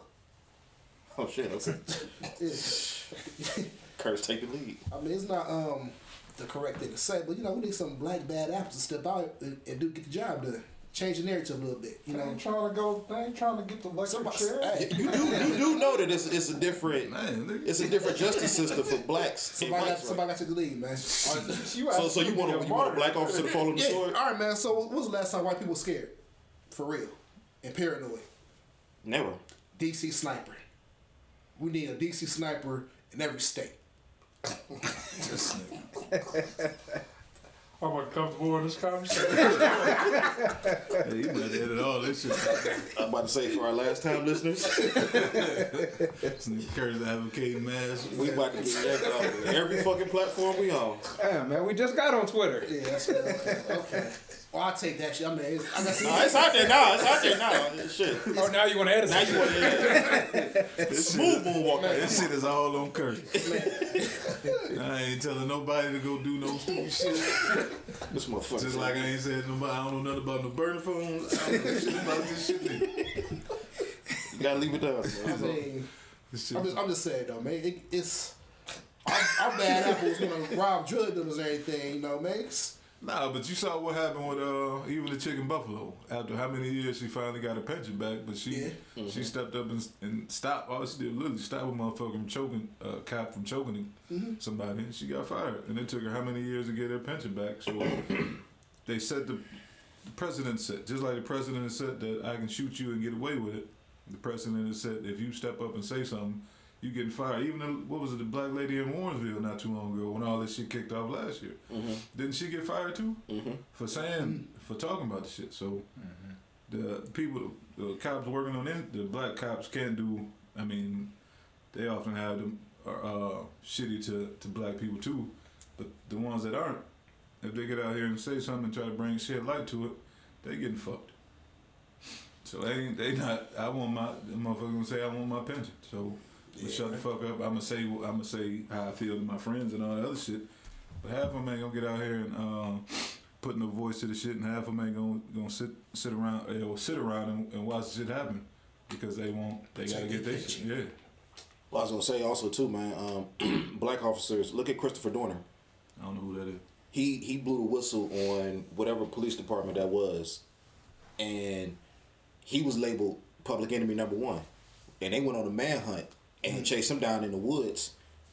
Oh shit! Okay. Curtis take the lead. I mean, it's not um the correct thing to say, but you know, we need some black bad apples to step out and, and do get the job done, change the narrative a little bit. You They know, ain't trying to go. They ain't trying to get the electric Somebody- chair. hey, You do you do know that it's it's a different Man, it's a different justice system for blacks. somebody got whites, right? somebody got to take the lead, man. You So, so you want a, you want a black officer to fall on the yeah, sword? all right, man. So when was the last time white people were scared, for real, and paranoid? Never. DC sniper. We need a DC sniper in every state. I'm uncomfortable in this conversation. Hey, you better edit all this shit. I'm about to say for our last time listeners, This nigga Curtis advocating mass. we about to get that on every fucking platform we on. Yeah, man, we just got on Twitter. Yeah, that's good. Okay. okay. Oh, well, I'll take that shit. I mean, it's, I got Nah, it's out there now. It's out there now. Shit. Oh, now you want to edit Now you want to smooth moonwalk. This shit is all on Curtis. I ain't telling nobody to go do no stupid shit. This motherfucker. Just like I ain't said nobody. I don't know nothing about no burner phones. I don't know shit about this shit. nigga. you gotta leave it down. I mean, shit. I'm just, I'm just saying though, man. It, it's our, our bad apples gonna rob drug dealers or anything, you know, man. It's, Nah, but you saw what happened with uh even the chicken buffalo. After how many years she finally got her pension back, but she Yeah. she stepped up and, and stopped. All she did literally stop a motherfucker from choking uh, cop from choking somebody. And she got fired, and it took her how many years to get her pension back? So they said the, the president said just like the president said that I can shoot you and get away with it. The president has said if you step up and say something, you getting fired. Even the, what was it, the black lady in Warrensville not too long ago when all this shit kicked off last year. Mm-hmm. Didn't she get fired too mm-hmm. for saying for talking about the shit? So mm-hmm. the people, the cops working on it, the black cops can't do. I mean, they often have them are uh, shitty to to black people too, but the ones that aren't, if they get out here and say something and try to bring shit light to it, they getting fucked. So they ain't they not. I want my the motherfucker gonna say I want my pension. So let's shut the fuck up. I'm gonna say I'm gonna say how I feel to my friends and all that other shit. But half of them ain't gonna get out here and um, put no voice to the shit, and half of them ain't gonna gonna sit sit around or sit around and, and watch the shit happen because they won't. They gotta get their their shit. Yeah. Well, I was gonna say also too, man. Um, black officers. Look at Christopher Dorner. I don't know who that is. He he blew the whistle on whatever police department that was, and he was labeled public enemy number one. And they went on a manhunt and chased him down in the woods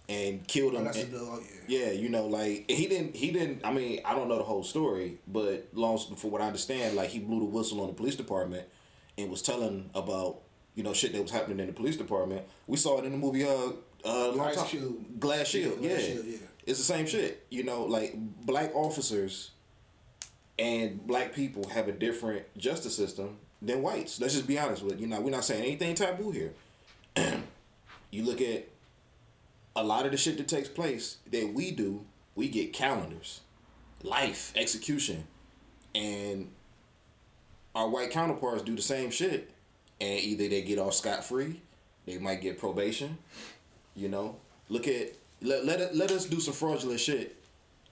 and killed oh, him. a and- dog, yeah. Yeah, you know, like he didn't. He didn't. I mean, I don't know the whole story, but long for what I understand, like he blew the whistle on the police department and was telling about you know shit that was happening in the police department. We saw it in the movie. Uh, uh, time. Cube. Glass Shield. Yeah, Yeah, Glass Shield, yeah. it's the same shit. You know, like black officers and black people have a different justice system than whites. Let's just be honest with it. You know, we're not saying anything taboo here. you look at a lot of the shit that takes place that we do we get calendars, life, execution, and our white counterparts do the same shit, and either they get off scot free, they might get probation. You know, look at let let let us do some fraudulent shit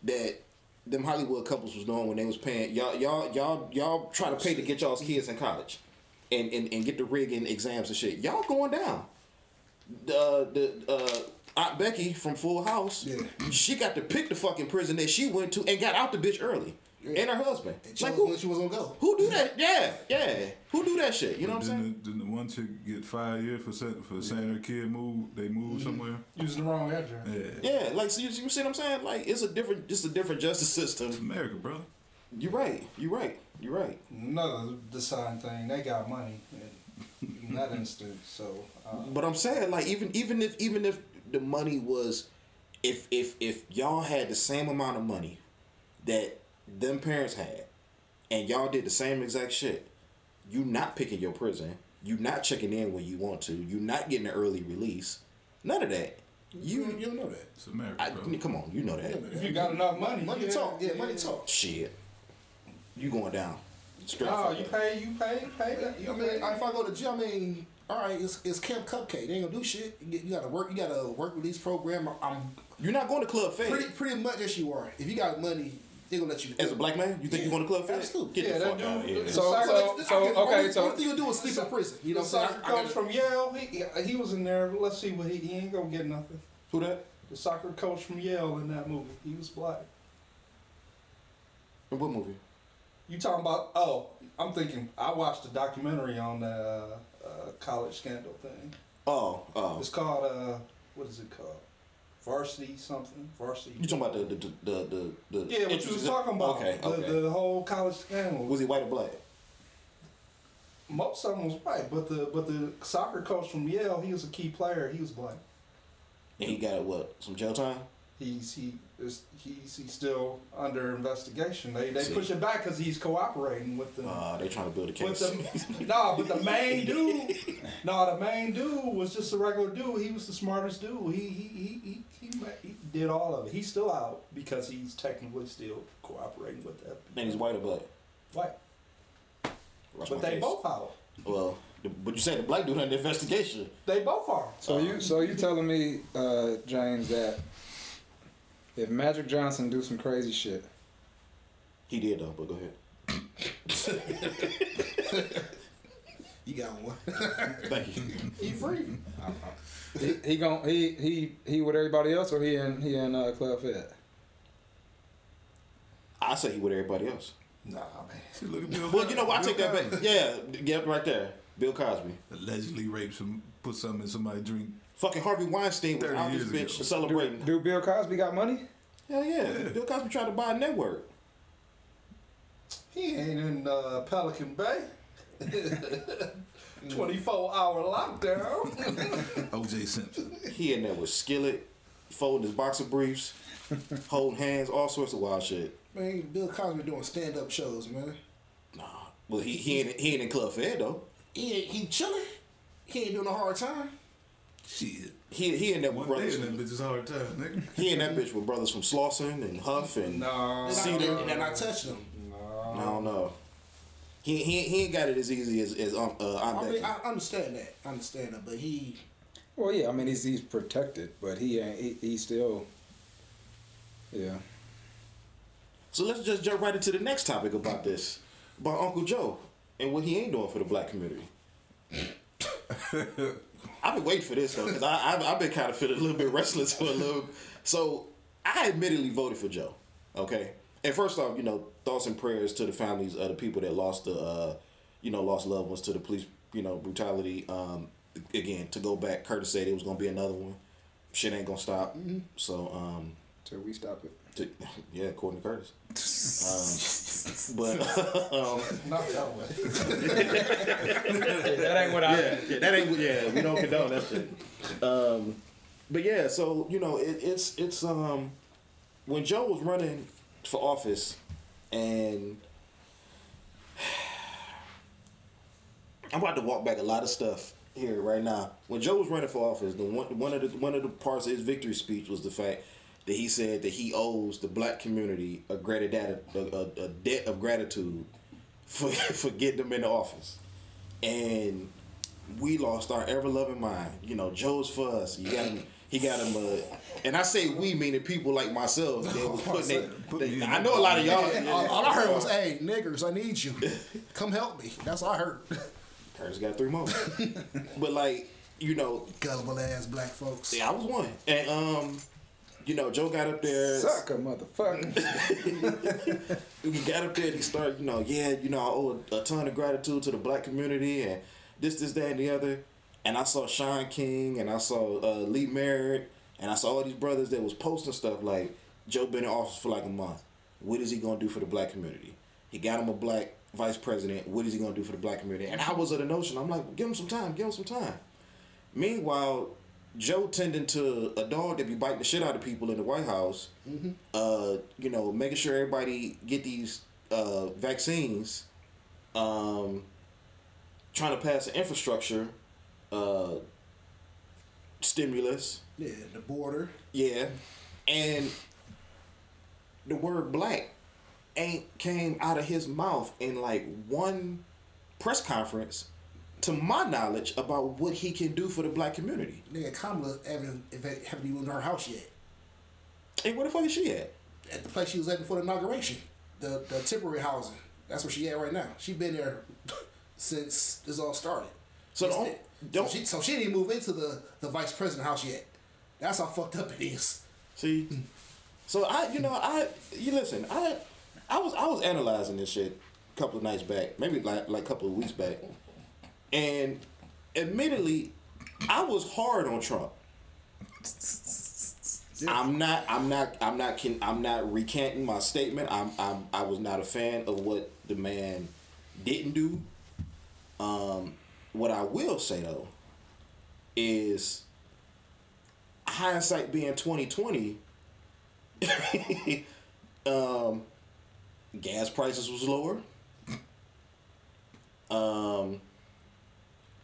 that them Hollywood couples was doing when they was paying y'all y'all y'all y'all try to pay to get y'all's kids in college, and and, and get the rigging exams and shit. Y'all going down. The the uh. Aunt Becky from Full House, Yeah. she got to pick the fucking prison that she went to and got out the bitch early, and her husband. And she Like was- who? when she was gonna go. Who do that? Yeah, yeah. Who do that shit? You know what I'm saying? Didn't, the, didn't the one chick get five years for saying, for saying her kid moved? They moved somewhere. Using the wrong address. Yeah. Yeah, like so you, you see what I'm saying? Like it's a different, just a different justice system. America, brother. You're right. You're right. You're right. Another design thing. They got money in, in that instance. So uh, But I'm saying, like, even even if even if the money was, if if if y'all had the same amount of money that them parents had, and y'all did the same exact shit, you not picking your prison, you not checking in when you want to, you not getting an early release, none of that. You, You, don't know that. It's America, I, bro. come on, you know that. if you got enough money, Money yeah, talk. Yeah, money talk. Shit, you going down. Straight Oh, you pay, you pay, pay. You I mean, pay. if I go to jail, I mean, all right, it's, it's Camp Cupcake. They ain't gonna do shit. You, get, you gotta work. You gotta work release program. I'm You're not going to Club Fed. pretty pretty much as you are. If you got money, they gonna let you. As a black man, you think you're going to Club Fed? Absolutely. Get Yeah, the that fuck out of here. So, I so, can- so, only, okay, so only thing you do is sleep in prison. You know the what I'm soccer saying? I- I coach gotta- from Yale, he he was in there. Let's see what he he ain't gonna get nothing. Who that? The soccer coach from Yale in that movie, he was black. In what movie? You talking about? Oh, I'm thinking. I watched a documentary on the uh, uh, college scandal thing. Oh, oh. It's called uh, what is it called? Varsity something. Varsity. You talking about the the the the, the Yeah, what you was talking about. Okay, the, okay. the whole college scandal. was he white or black? Most of them was white, but the but the soccer coach from Yale, he was a key player. He was black. And he got what? Some jail time? He's he is he's he's still under investigation. They they See. push it back because he's cooperating with the. Uh, they trying to build a with case. the no, but the main dude, no, the main dude was just a regular dude. He was the smartest dude. He he he he, he, he did all of it. He's still out because he's technically still cooperating with that. and he's white or black? White, Watch but they case. both out. Well, but you said the black dude under investigation. They both are. So you so you telling me, uh, James, that if Magic Johnson do some crazy shit, He did though, but go ahead. You got one. Thank you. He free. he, he gon' he he he with everybody else, or he in he in uh, Club Fed? I say he with everybody else. Nah, man. See, look at Bill. Well, you know what? I Bill take that back. Yeah, yep, right there. Bill Cosby. Allegedly raped some, put something in somebody's drink. Fucking Harvey Weinstein was 30 out this bitch ago. celebrating. Do Bill Cosby got money? Hell yeah. Bill Cosby tried to buy a network. He ain't in uh, Pelican Bay. 24 hour lockdown. O.J. Simpson. He in there with Skillet, folding his boxer briefs, holding hands, all sorts of wild shit. Man, Bill Cosby doing stand up shows, man. Nah. Well, he he ain't, he ain't in Club Fed though. He ain't he chilling. He ain't doing a hard time. Shit. He he in there with One day brothers. in that From, bitch's hard time, nigga. he in that bitch were brothers from Slauson and Huff and no. And I, and then I touched him. I don't know. He he he ain't got it as easy as as um uh, I'm I Becky. mean, I understand that. I understand that, but he Well, yeah, I mean he's he's protected, but he ain't he, he still. Yeah. So let's just jump right into the next topic about this, about Uncle Joe and what he ain't doing for the black community. I've been waiting for this though, because I I've, I've been kind of feeling a little bit restless for a little. So I admittedly voted for Joe. Okay, and first off, you know, thoughts and prayers to the families of the people that lost the, uh, you know, lost loved ones to the police, you know, brutality. Um, again, to go back, Curtis said it was gonna be another one. Shit ain't gonna stop. So um, Till we stop it. To, yeah, according to Curtis. Um, but um, Not that way. that ain't what I. yeah, yeah, that ain't yeah. We don't condone that shit. Um, but yeah, so you know, it, it's it's um when Joe was running for office, and I'm about to walk back a lot of stuff here right now. When Joe was running for office, the one one of the one of the parts of his victory speech was the fact that he said that he owes the black community a gratitude, a, a, a debt of gratitude for for getting them in the office, and we lost our ever loving mind. You know, Joe's for us. You got him. He got him. Uh, and I say we meaning people like myself. That was putting it. Put me in I know a lot of y'all. all, all I heard was, "Hey, niggers, I need you. Come help me." That's all I heard. Curtis got three more. but like, you know, Gullible ass black folks. yeah, I was one, and um, you know, Joe got up there. Sucker, motherfucker. he got up there and he started, you know, yeah, you know, I owe a, a ton of gratitude to the black community and this, this, that, and the other. And I saw Shaun King and I saw uh, Lee Merritt and I saw all these brothers that was posting stuff like Joe been in office for like a month. What is he gonna do for the black community? He got him a black vice president. What is he gonna do for the black community? And I was of the notion, I'm like, give him some time, give him some time. Meanwhile, Joe tending to a dog that be biting the shit out of people in the White House, uh, you know, making sure everybody get these uh, vaccines, um, trying to pass an infrastructure uh, stimulus, Yeah, the border. yeah, and the word black ain't came out of his mouth in like one press conference, to my knowledge, about what he can do for the black community. Nigga, Kamala haven't haven't even in her house yet. Hey, where the fuck is she at? At the place she was at before the inauguration, the the temporary housing. That's where she at right now. She been there since this all started. So don't, so don't she so she didn't move into the the vice president house yet. That's how fucked up it is. See, so I, you know, I, you listen, I, I was, I was analyzing this shit a couple of nights back, maybe like like a couple of weeks back, and admittedly, I was hard on Trump. I'm not, I'm not, I'm not, can, I'm not recanting my statement. I'm, I'm, I was not a fan of what the man didn't do. Um, what I will say though is hindsight being 2020 um gas prices was lower um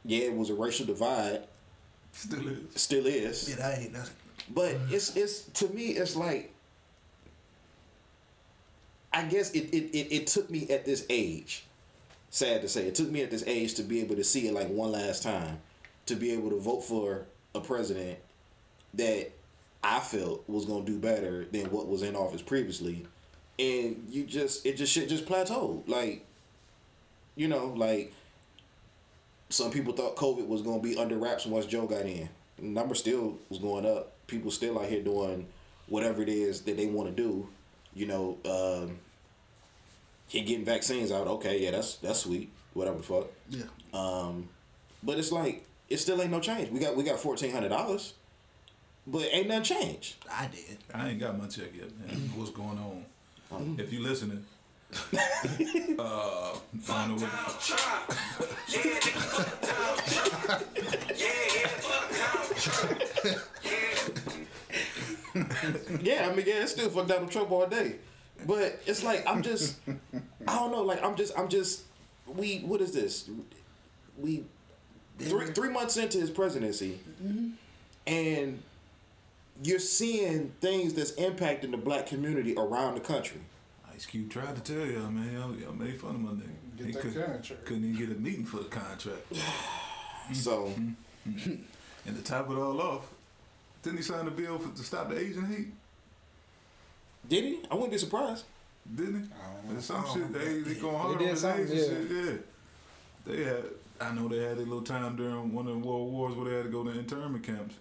yeah it was a racial divide Still is. still is Yeah, that ain't nothing. but it's it's to me it's like I guess it, it, it, it took me at this age, sad to say, it took me at this age to be able to see it like one last time, to be able to vote for a president that I felt was gonna do better than what was in office previously. And you just it just shit just plateaued. Like, you know, like some people thought COVID was gonna be under wraps once Joe got in. The number still was going up. People still out here doing whatever it is that they want to do. You know, um, he getting vaccines out. Okay, yeah, that's that's sweet. Whatever the fuck. Yeah. Um, but it's like it still ain't no change. We got we got fourteen hundred dollars, but ain't nothing changed. I did. I ain't got my check yet, man. What's going on? If you listening, uh, the Yeah, I mean, yeah, it's still fuck Donald Trump all day. But it's like I'm just, I don't know. Like I'm just, I'm just. We what is this? We three three months into his presidency, and you're seeing things that's impacting the black community around the country. Ice Cube tried to tell y'all, man. Y'all, y'all made fun of my nigga. Get He that could, furniture. couldn't even get a meeting for the contract. So mm-hmm. Mm-hmm. And to top it all off, didn't he sign a bill for, to stop the Asian hate? did he? I wouldn't be surprised. Didn't he? There's some shit they they going hard He on did the something, Asian shit. Yeah. They had. I know they had a little time during one of the world wars where they had to go to internment camps.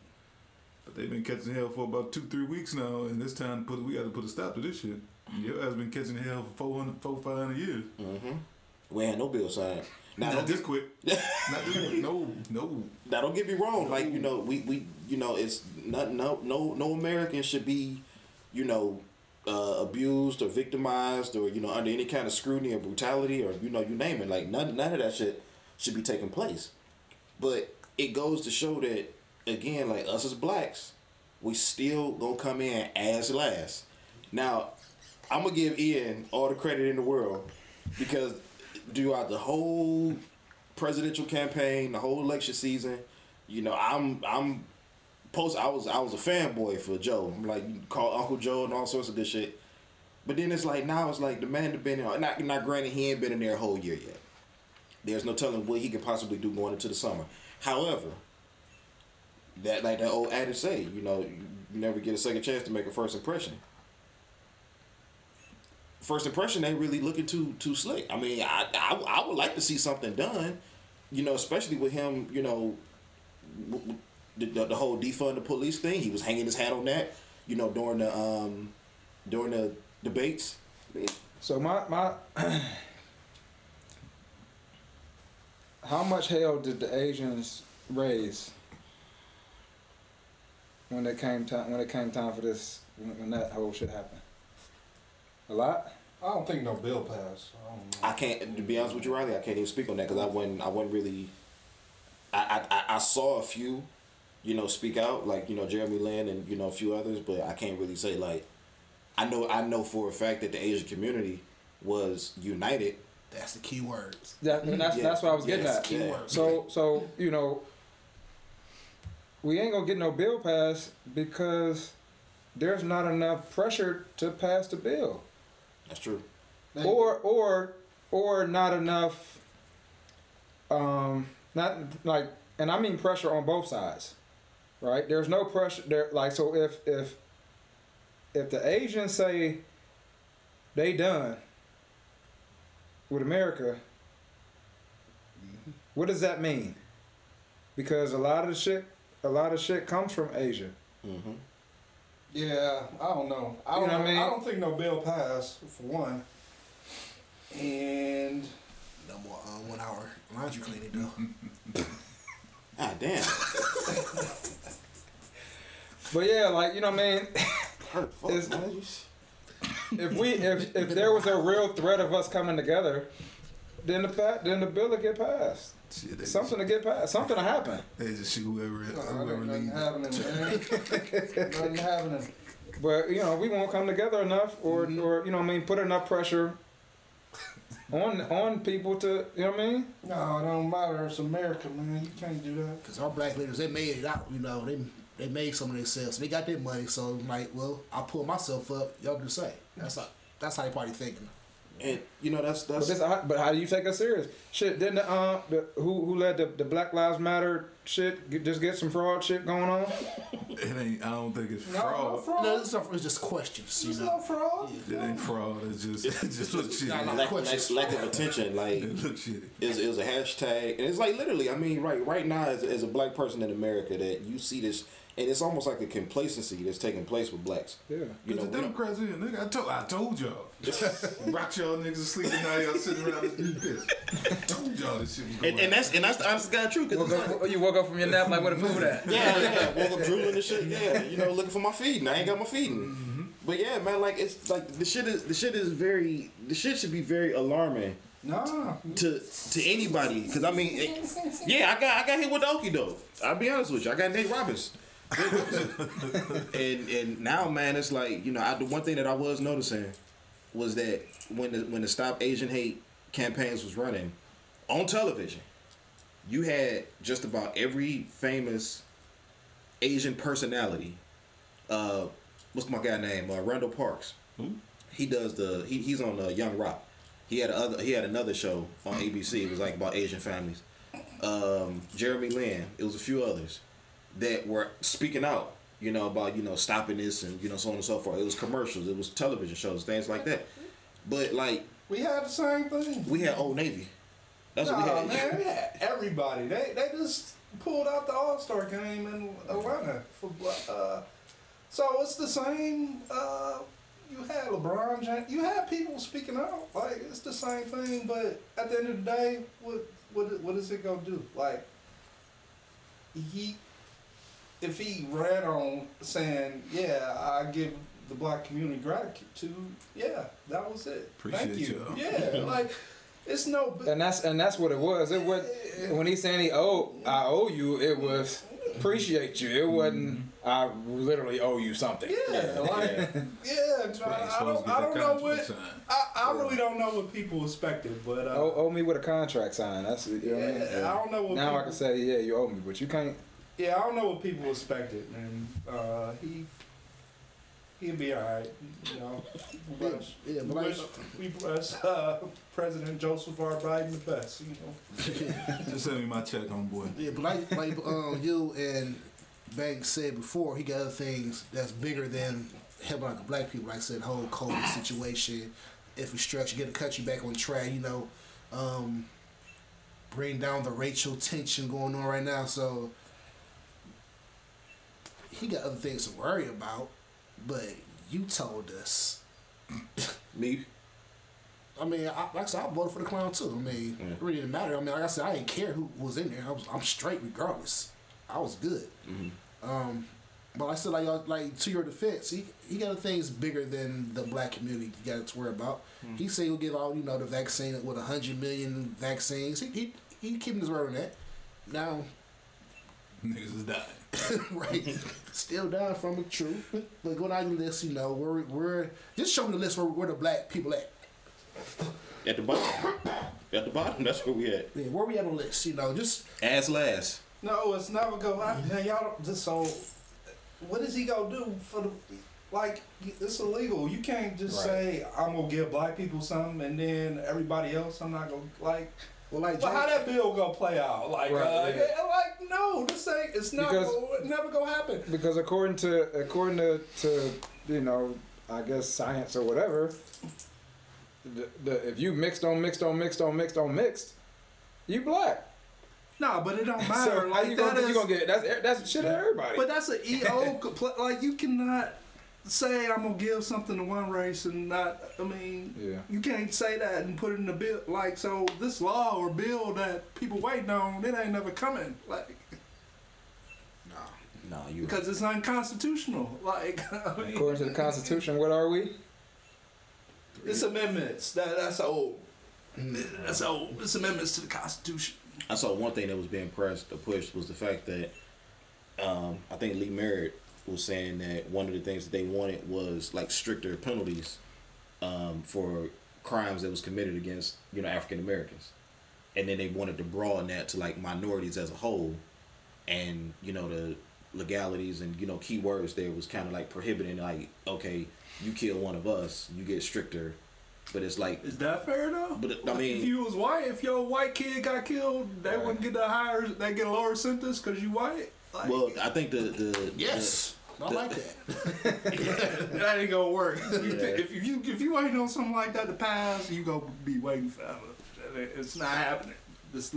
But they've been catching hell for about two, three weeks now, and this time to put we got to put a stop to this shit. Your ass been catching hell for 400, 400 500 years. We had no bill signed. Now Not this quick. Not this quick. No, no. now don't get me wrong. Like you know, we, we you know it's not no no no American should be, you know, uh, abused or victimized or you know under any kind of scrutiny or brutality or you know you name it. Like none none of that shit should be taking place. But it goes to show that again, like us as blacks, we still gonna come in as last. Now, I'm gonna give Ian all the credit in the world because throughout the whole presidential campaign, the whole election season, you know, I'm I'm post. I was I was a fanboy for Joe. I'm like call Uncle Joe and all sorts of good shit. But then it's like now it's like the man that been in. Not not granted he ain't been in there a whole year yet. There's no telling what he could possibly do going into the summer. However, that like that old adage say, you know, you never get a second chance to make a first impression. First impression ain't really looking too too slick. I mean, I, I I would like to see something done, you know, especially with him, you know, the, the, the whole defund the police thing. He was hanging his hat on that, you know, during the um during the debates. So my my, how much hell did the Asians raise when it came time when it came time for this when, when that whole shit happened? A lot. I don't think no bill passed. I. I can't to be honest with you, Riley. I can't even speak on that because I wasn't. I wasn't really. I, I I- I saw a few, you know, speak out like you know Jeremy Lin and you know a few others, but I can't really say like. I know I know for a fact that the Asian community was united. That's the key words. That, and that's Yeah. that's what I was getting Yes, at. yeah. So so you know, we ain't gonna get no bill passed because there's not enough pressure to pass the bill. That's true. They- or or or not enough um not like and i mean pressure on both sides right? There's no pressure there like so if if if the asians say they done with america what does that mean? Because a lot of the shit a lot of shit comes from asia. Mm-hmm. Yeah, I don't know. I don't know know. what I mean? I don't think no bill passed for one. And No more um, one hour laundry cleaning though. Ah damn. but yeah like you know what i mean Hurt. Fuck, man. If we if, if there was a real threat of us coming together, then the then the bill would get passed. Shit, they Something to get past. Something to happen. Just, they just shoot whoever whoever nothing happening, man. nothing happening. But you know we won't come together enough, or mm-hmm. or you know I mean put enough pressure on on people to you know what I mean. No, it don't matter. It's America, man. You can't do that. Because our black leaders, they made it out. You know, they they made some of themselves. They got their money, so I'm like, well, I'll pull myself up. Y'all do the same. That's how that's how they probably thinking. And you know that's But that's this, but how do you take us serious? Shit, didn't the, uh the who who led the, the Black Lives Matter shit get, just get some fraud shit going on? It ain't. I don't think it's No, no fraud. fraud. No, it's, not, it's just questions. You It's know, no fraud. It ain't fraud. It's just it just look shitty. Nah, nah. lack, questions. lack, lack of attention. Like It look shitty. is is a hashtag, and it's like literally. I mean, right right now, as, as a black person in America, that you see this, and it's almost like a complacency that's taking place with blacks. Yeah. You know, Cause the Democrats here, nigga. I told, I told y'all. Rock y'all niggas to sleep, and now y'all sitting around this new piss. Told y'all this shit was going and, and that's and that's the honest God truth. 'cause Woke up, not- you woke up from your nap like where the food at? yeah, yeah, woke up drooling and shit. Yeah, you know, looking for my feeding. I ain't got my feeding. Mm-hmm. But yeah, man, like it's like the shit is the shit is very the shit should be very alarming Nah. to to anybody. Because I mean, it- yeah, I got I got hit with the okey doke. I'll be honest with you, I got Nate Robbins. and and now, man, it's like you know, I, the one thing that I was noticing was that when the when the Stop Asian Hate campaigns was running on television, you had just about every famous Asian personality. Uh, what's my guy name? Uh, Randall Parks. He does the he, he's on uh, Young Rock. He had other he had another show on ABC. It was like about Asian families. Um, Jeremy Lin. It was a few others that were speaking out. You know about you know stopping this and you know so on and so forth. It was commercials. It was television shows, things like that. But like We had the same thing. we had Old Navy. That's Nah, what we had. man, we had everybody. They they just pulled out the All Star game in Atlanta for uh. So it's the same. Uh, you had LeBron James. You had people speaking out. Like it's the same thing, but at the end of the day, what what what is it gonna do? Like he, if he ran on saying, "Yeah, I give the black community gratitude," yeah, that was it. Thank you. y'all. Yeah, like it's no. And that's and that's what it was. It was when he saying he owe I owe you. It was appreciate you. It wasn't I literally owe you something. Yeah, like yeah, That's why I, I don't, I don't know what signed. I, I really don't know what people expected, but uh, Owe, owe me with a contract sign. That's you know what I mean? yeah, I don't know what Now I can say yeah you owe me, but you can't Yeah, I don't know what people expected, and uh, he he'll be all right. You know, we wish, Yeah, we but like- wish, we wish uh, President Joseph R. Biden the best. You know, Just send me my check, homeboy. Yeah, but like like um, you and Banks said before, he got other things that's bigger than helping out the black people. Like I said, the whole COVID situation, infrastructure, get the country back on track. You know, um, bring down the racial tension going on right now. So he got other things to worry about. But you told us. Me? I mean, I, like I said, I voted for the clown too. I mean, Yeah. it really didn't matter. I mean, like I said, I didn't care who was in there. I was, I'm straight regardless. I was good. Mm-hmm. Um, but like I said, like like to your defense, he he got things bigger than the black community you got to worry about. Mm. He said he'll give all you know the vaccine with a hundred million vaccines. He he he keeping his word on that. Now, Niggas is dying. right, still down from the truth. But going on the list, you know, we're we're just show me the list where where the black people at. At the bottom. At the bottom, that's where we at. Yeah, where we at on the list? You know, just As last. no, it's never go. I, now y'all just so. What is he gonna do for the? Like it's illegal. You can't just Right. say I'm gonna give black people something and then everybody else I'm not gonna like. Well, like But how that bill gonna play out? Like, Right, uh, yeah. yeah, like no, this ain't. It's not. Because- gonna, never gonna happen. Because according to according to, to you know, I guess science or whatever, the, the, if you mixed on mixed on mixed on mixed on mixed, you black. Nah, but it don't matter. So how like you that gonna, is- you gonna get that's that's shit to everybody. But that's an EO. like you cannot say I'm gonna give something to one race and not. I mean, Yeah. you can't say that and put it in the bill. Like so, this law or bill that people waiting on, it ain't never coming. Like no, No, you because it's unconstitutional. Like I mean, according to the Constitution, what are we? it's amendments. That that's old. That's old. It's amendments to the Constitution. I saw one thing that was being pressed or pushed was the fact that um, I think Lee Merritt was saying that one of the things that they wanted was like stricter penalties um, for crimes that was committed against you know African Americans, and then they wanted to broaden that to like minorities as a whole, and you know the legalities and you know keywords there was kind of like prohibiting like okay you kill one of us you get stricter, but it's like Is that fair though? But, I mean- if you was white, if your white kid got killed, they Right. wouldn't get a higher. They get a lower sentence because you white. Like, well I think the the yes, I like that. that ain't gonna work. Yeah. If you if you waiting on something like that to pass, you gonna be waiting forever. It's not happening. Just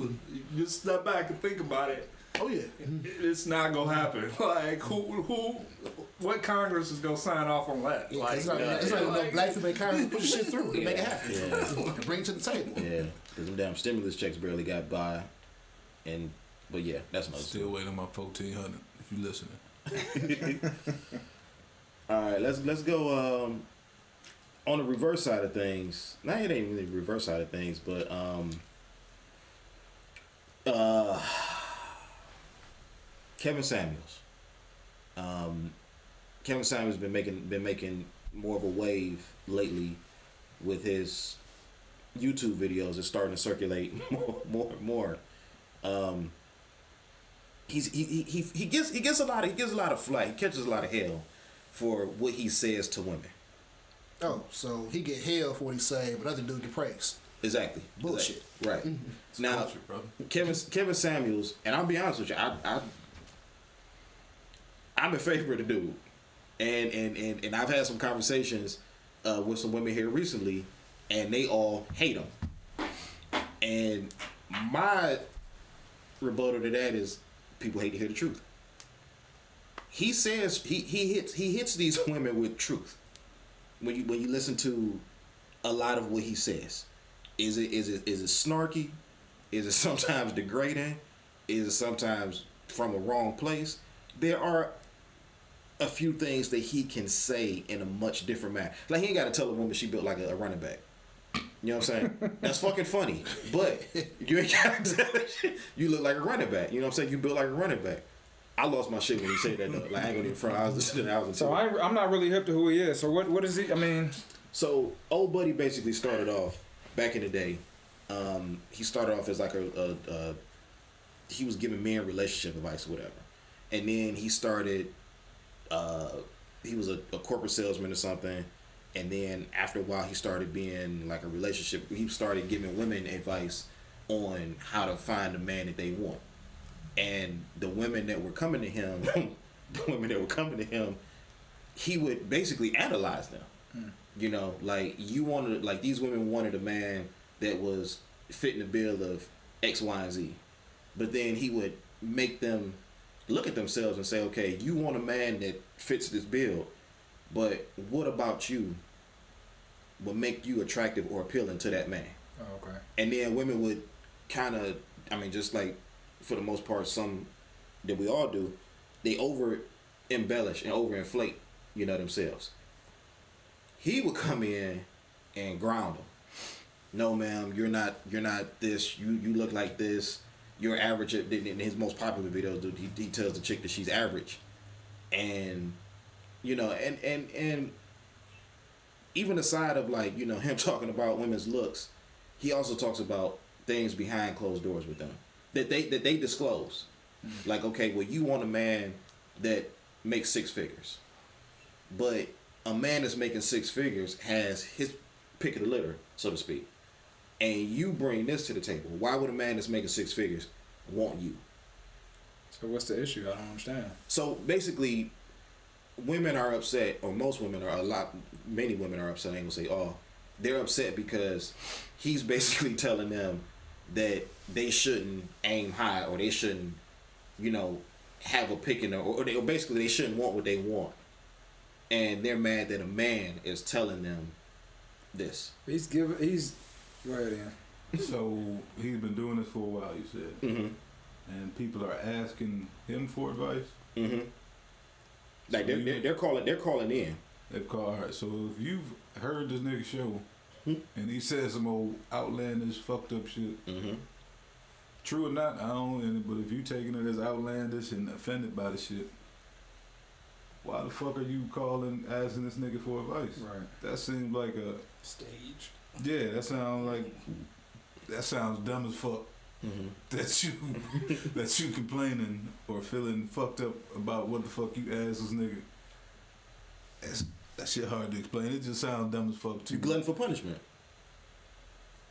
just step back and think about it. Oh yeah. It's not gonna happen. Like who who what Congress is gonna sign off on that? Yeah, like, it's like, yeah, it's yeah. like no black people can't push shit through to make it happen. yeah. Bring it to the table. Yeah, because them damn stimulus checks barely got by, and but yeah, that's another Still story. waiting on my fourteen hundred. If you listening. All right, let's let's go um, on the reverse side of things. Now it ain't really the reverse side of things, but um, uh, Kevin Samuels. Um, Kevin Samuels been making been making more of a wave lately with his YouTube videos. It's starting to circulate more more and more. Um, he's he, he he he gets he gets a lot of he gets a lot of flack. He catches a lot of hell for what he says to women. Oh, so he get hell for what he say, but other dude get praise. Exactly. Bullshit. Exactly. Right. It's now, culture, brother. Kevin Kevin Samuels, and I'll be honest with you, I, I I'm in favor of the dude, and and and and I've had some conversations uh, with some women here recently, and they all hate him. And my rebuttal to that is, people hate to hear the truth. He says he he hits he hits these women with truth. When you when you listen to a lot of what he says, is it is it is it snarky? Is it sometimes degrading? Is it sometimes from a wrong place? There are a few things that he can say in a much different manner. Like he ain't got to tell a woman she built like a, a running back. You know what I'm saying? That's fucking funny. But you ain't got to tell her shit. You look like a running back. You know what I'm saying? You built like a running back. I lost my shit when you said that though. Like I ain't gonna even front. I was listening. I was So I, I'm not really hip to who he is. So what what is he? I mean, So old buddy basically started off back in the day. Um, he started off as like a, a, a he was giving men relationship advice or whatever, and then he started. Uh, he was a, a corporate salesman or something, and then after a while, he started being like a relationship. He started giving women advice on how to find a man that they want, and the women that were coming to him, the women that were coming to him, he would basically analyze them. Hmm. You know, like you wanted, like these women wanted a man that was fitting the bill of X, Y, and Z, but then he would make them look at themselves and say, okay, you want a man that fits this bill, but what about you would make you attractive or appealing to that man? Oh, okay. And then women would kind of, I mean, just like for the most part, some that we all do, they over embellish and over inflate, you know, themselves. He would come in and ground them. No, ma'am, you're not. You're not this. You you look like this. You're average. In his most popular videos, dude, he, he tells the chick that she's average, and you know, and and and even aside of like you know him talking about women's looks, he also talks about things behind closed doors with them that they that they disclose. Mm. Like, okay, well, you want a man that makes six figures, but a man that's making six figures has his pick of the litter, so to speak, and you bring this to the table. Why would a man that's making six figures want you? So what's the issue? I don't understand. So basically, women are upset, or most women are a lot. Many women are upset. I ain't gonna say all. They're upset because he's basically telling them that they shouldn't aim high, or they shouldn't, you know, have a pick in, or, or they or basically they shouldn't want what they want, and they're mad that a man is telling them this. He's giving. He's right ahead, Ian. So he's been doing this for a while. You said, Mm-hmm. and people are asking him for advice. Mm-hmm. Like So they're, they're, they're calling they're calling in. They've called. All right. So if you've heard this nigga show, Hmm. and he says some old outlandish, fucked up shit, Mm-hmm. true or not, I don't. and- But if you're taking it as outlandish and offended by the shit, why the fuck are you calling, asking this nigga for advice? Right. That seems like a Stage. yeah. That sounds like that sounds dumb as fuck. Mm-hmm. That you that you complaining or feeling fucked up about what the fuck you asked this nigga. That's, that shit hard to explain. It just sounds dumb as fuck too. You glutton for punishment.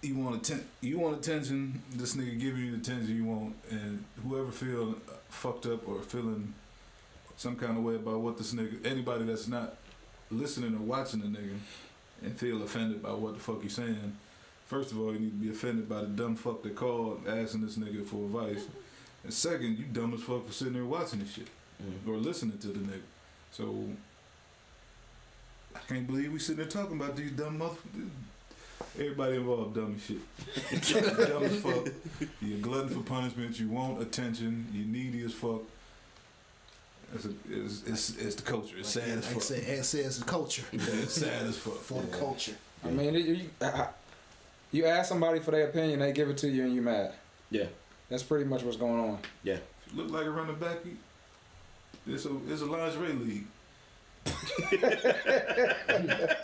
you want atten- you want attention. This nigga giving you the attention you want, and whoever feel fucked up or feeling some kind of way about what this nigga, anybody that's not listening or watching the nigga, and feel offended by what the fuck he's saying. First of all, you need to be offended by the dumb fuck that called asking this nigga for advice, and second, you dumb as fuck for sitting there watching this shit Mm-hmm. or listening to the nigga. So I can't believe we sitting there talking about these dumb motherfuckers. Everybody involved dumb as shit. dumb as fuck. You're glutton for punishment. You want attention. You needy as fuck. It's, a, it's, it's, it's the culture. It's sad as Like I fuck. said, Ed says the culture. Yeah, it's sad as fuck. For the culture. I mean, you, you, I- you ask somebody for their opinion, they give it to you, and you mad. Yeah. That's pretty much what's going on. Yeah. If you look like a running back, it's a it's a lingerie league.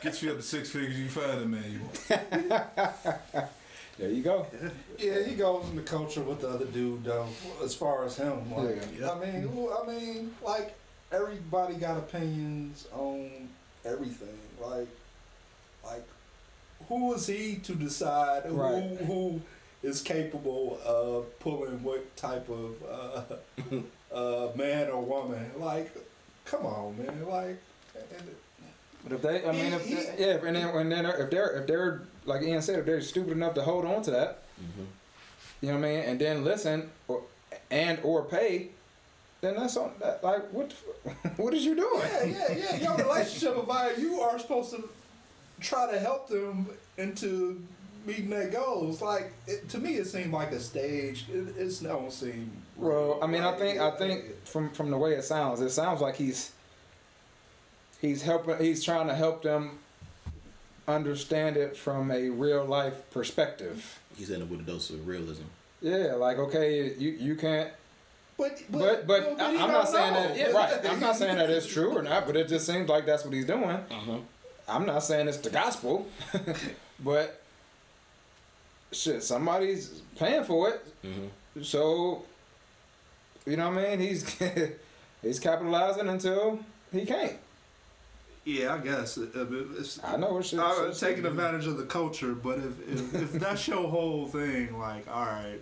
Gets you up to six figures, you find a man you want. There you go. Yeah, he goes in the culture with the other dude though. As far as him, like, Yeah. I mean, I mean, like everybody got opinions on everything. Like, like who is he to decide Right. who who is capable of pulling what type of uh, uh, man or woman? Like, come on, man. Like, and, But if they, I mean, if He- he- yeah, and then, and then if they're if they're like Ian said, if they're stupid enough to hold on to that, Mm-hmm. you know what I mean, and then listen or and or pay, then that's on that. Like, what the what is you doing? yeah, yeah, yeah. Your relationship advisor, you are supposed to try to help them into meeting their goals. Like it, to me, it seemed like a stage. It, it's don't seem. Well, I mean, I think I think from from the way it sounds, it sounds like he's he's helping. He's trying to help them understand it from a real life perspective. He's ending up with a dose of realism. Yeah, like okay, you you can't. But But but, I, he I'm not don't saying that. Yeah, right. I'm not saying that it's true or not, but it just seems like that's what he's doing. Uh-huh. I'm not saying it's the gospel, but shit, somebody's paying for it. Mm-hmm. So, you know what I mean? He's He's capitalizing until he can't. Yeah, I guess it, it- it's. I know what shit. I'm shit- taking advantage of the culture, but if, if, if that's your whole thing, like, all right,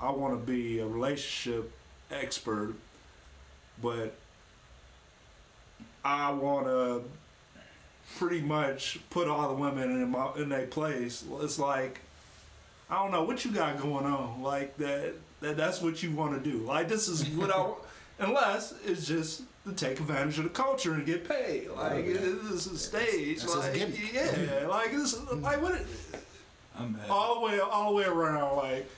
I want to be a relationship expert, but I want to pretty much put all the women in my in their place. It's like I don't know what you got going on. Like that, that that's what you want to do. Like this is what I. Unless it's just to take advantage of the culture and get paid. Oh, like it, this is a stage. That's like yeah, like this. Like what? It, I'm mad. all the way all the way around like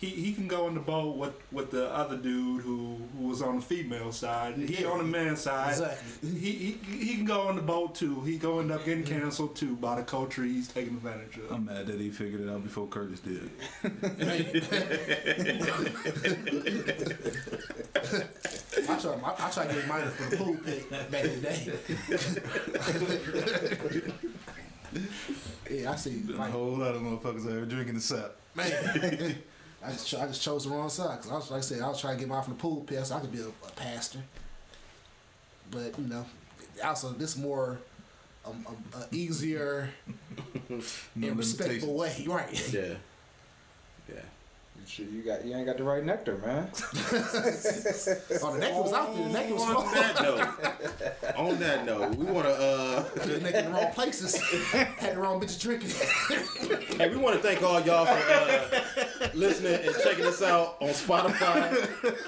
he, he can go in the boat with, with the other dude who, who was on the female side. He on the man's side. Exactly. He, he he can go on the boat too. He go end up getting canceled too by the culture he's taking advantage of. I'm mad that he figured it out before Curtis did. I try, I, I try to get mine for the pool pick back in the day. yeah, I see. Been a Like, whole lot of motherfuckers out here drinking the sap. man, I just, I just chose the wrong side. Cause I was, like I said, I was trying to get mine from the pool pick so I could be a, a pastor. But you know, also this more um, um, a easier No and respectable way, right? Yeah. Yeah. Shit, you got you ain't got the right nectar, man. Oh, the nectar was out there. The nectar was on full. that note, on that note, we want to uh, The nectar in the wrong places. Had the wrong bitches drinking. hey, we want to thank all y'all for uh, listening and checking us out on Spotify,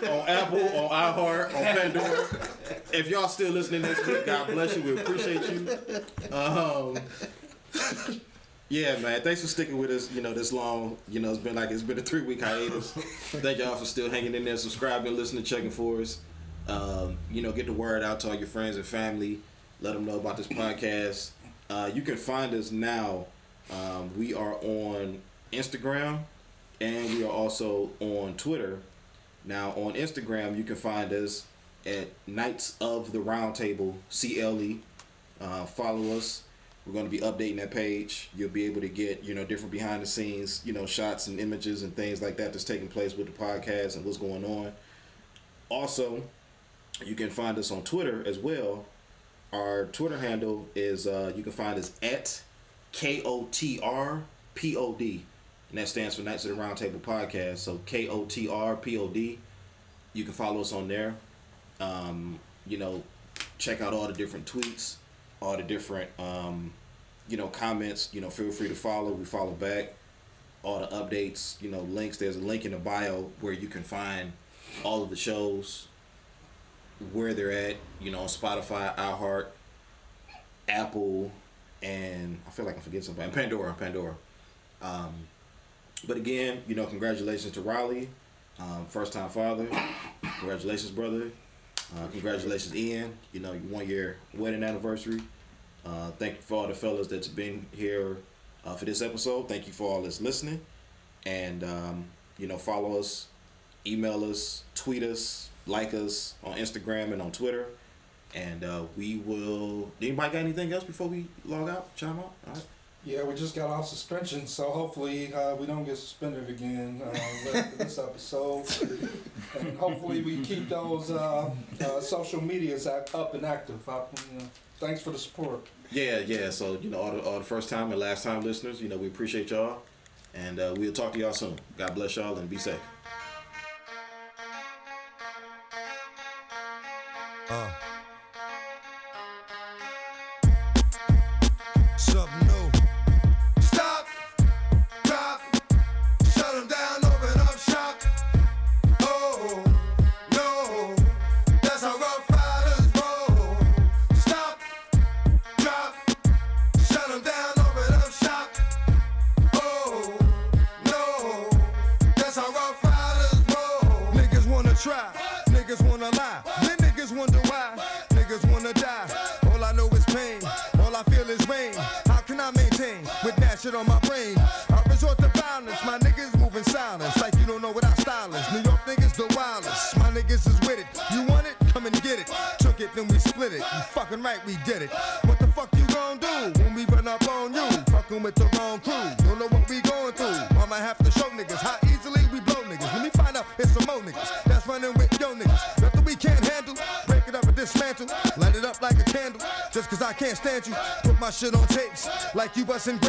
on Apple, on iHeart, on Pandora. If y'all still listening this week, God bless you. We appreciate you. Um, yeah, man. Thanks for sticking with us. You know, this long. You know, it's been like it's been a three week hiatus. Thank y'all for still hanging in there, subscribing, listening, checking for us. Um, you know, get the word out to all your friends and family. Let them know about this podcast. Uh, you can find us now. Um, we are on Instagram and we are also on Twitter. Now, on Instagram, you can find us at Knights of the Roundtable CLE. Uh, follow us. We're going to be updating that page. You'll be able to get you know different behind the scenes you know shots and images and things like that that's taking place with the podcast and what's going on. Also, you can find us on Twitter as well. Our Twitter handle is uh, you can find us at K O T R P O D, and that stands for Knights of the Roundtable Podcast. So K O T R P O D. You can follow us on there. Um, you know, check out all the different tweets, all the different um, you know comments. You know, feel free to follow. We follow back. All the updates, you know, links. There's a link in the bio where you can find all of the shows, where they're at. You know, Spotify, iHeart, Apple, and I feel like I'm forgetting somebody. Pandora, Pandora. Um, but again, you know, congratulations to Riley, um, first time father. Congratulations, brother. Uh, congratulations, Ian. You know, your one year wedding anniversary. Uh, thank you for all the fellas that's been here uh, for this episode. Thank you for all that's listening. And, um, you know, follow us, email us, tweet us, like us on Instagram and on Twitter. And uh, we will. Anybody got anything else before we log out? Chime out? All right. Yeah, we just got off suspension, so hopefully uh, we don't get suspended again uh, with this episode. and hopefully we keep those uh, uh, social medias up and active. Uh, you know, thanks for the support. Yeah, yeah. So you know, all the, all the first time and last time listeners, you know, we appreciate y'all, and uh, we'll talk to y'all soon. God bless y'all and be safe. Something like you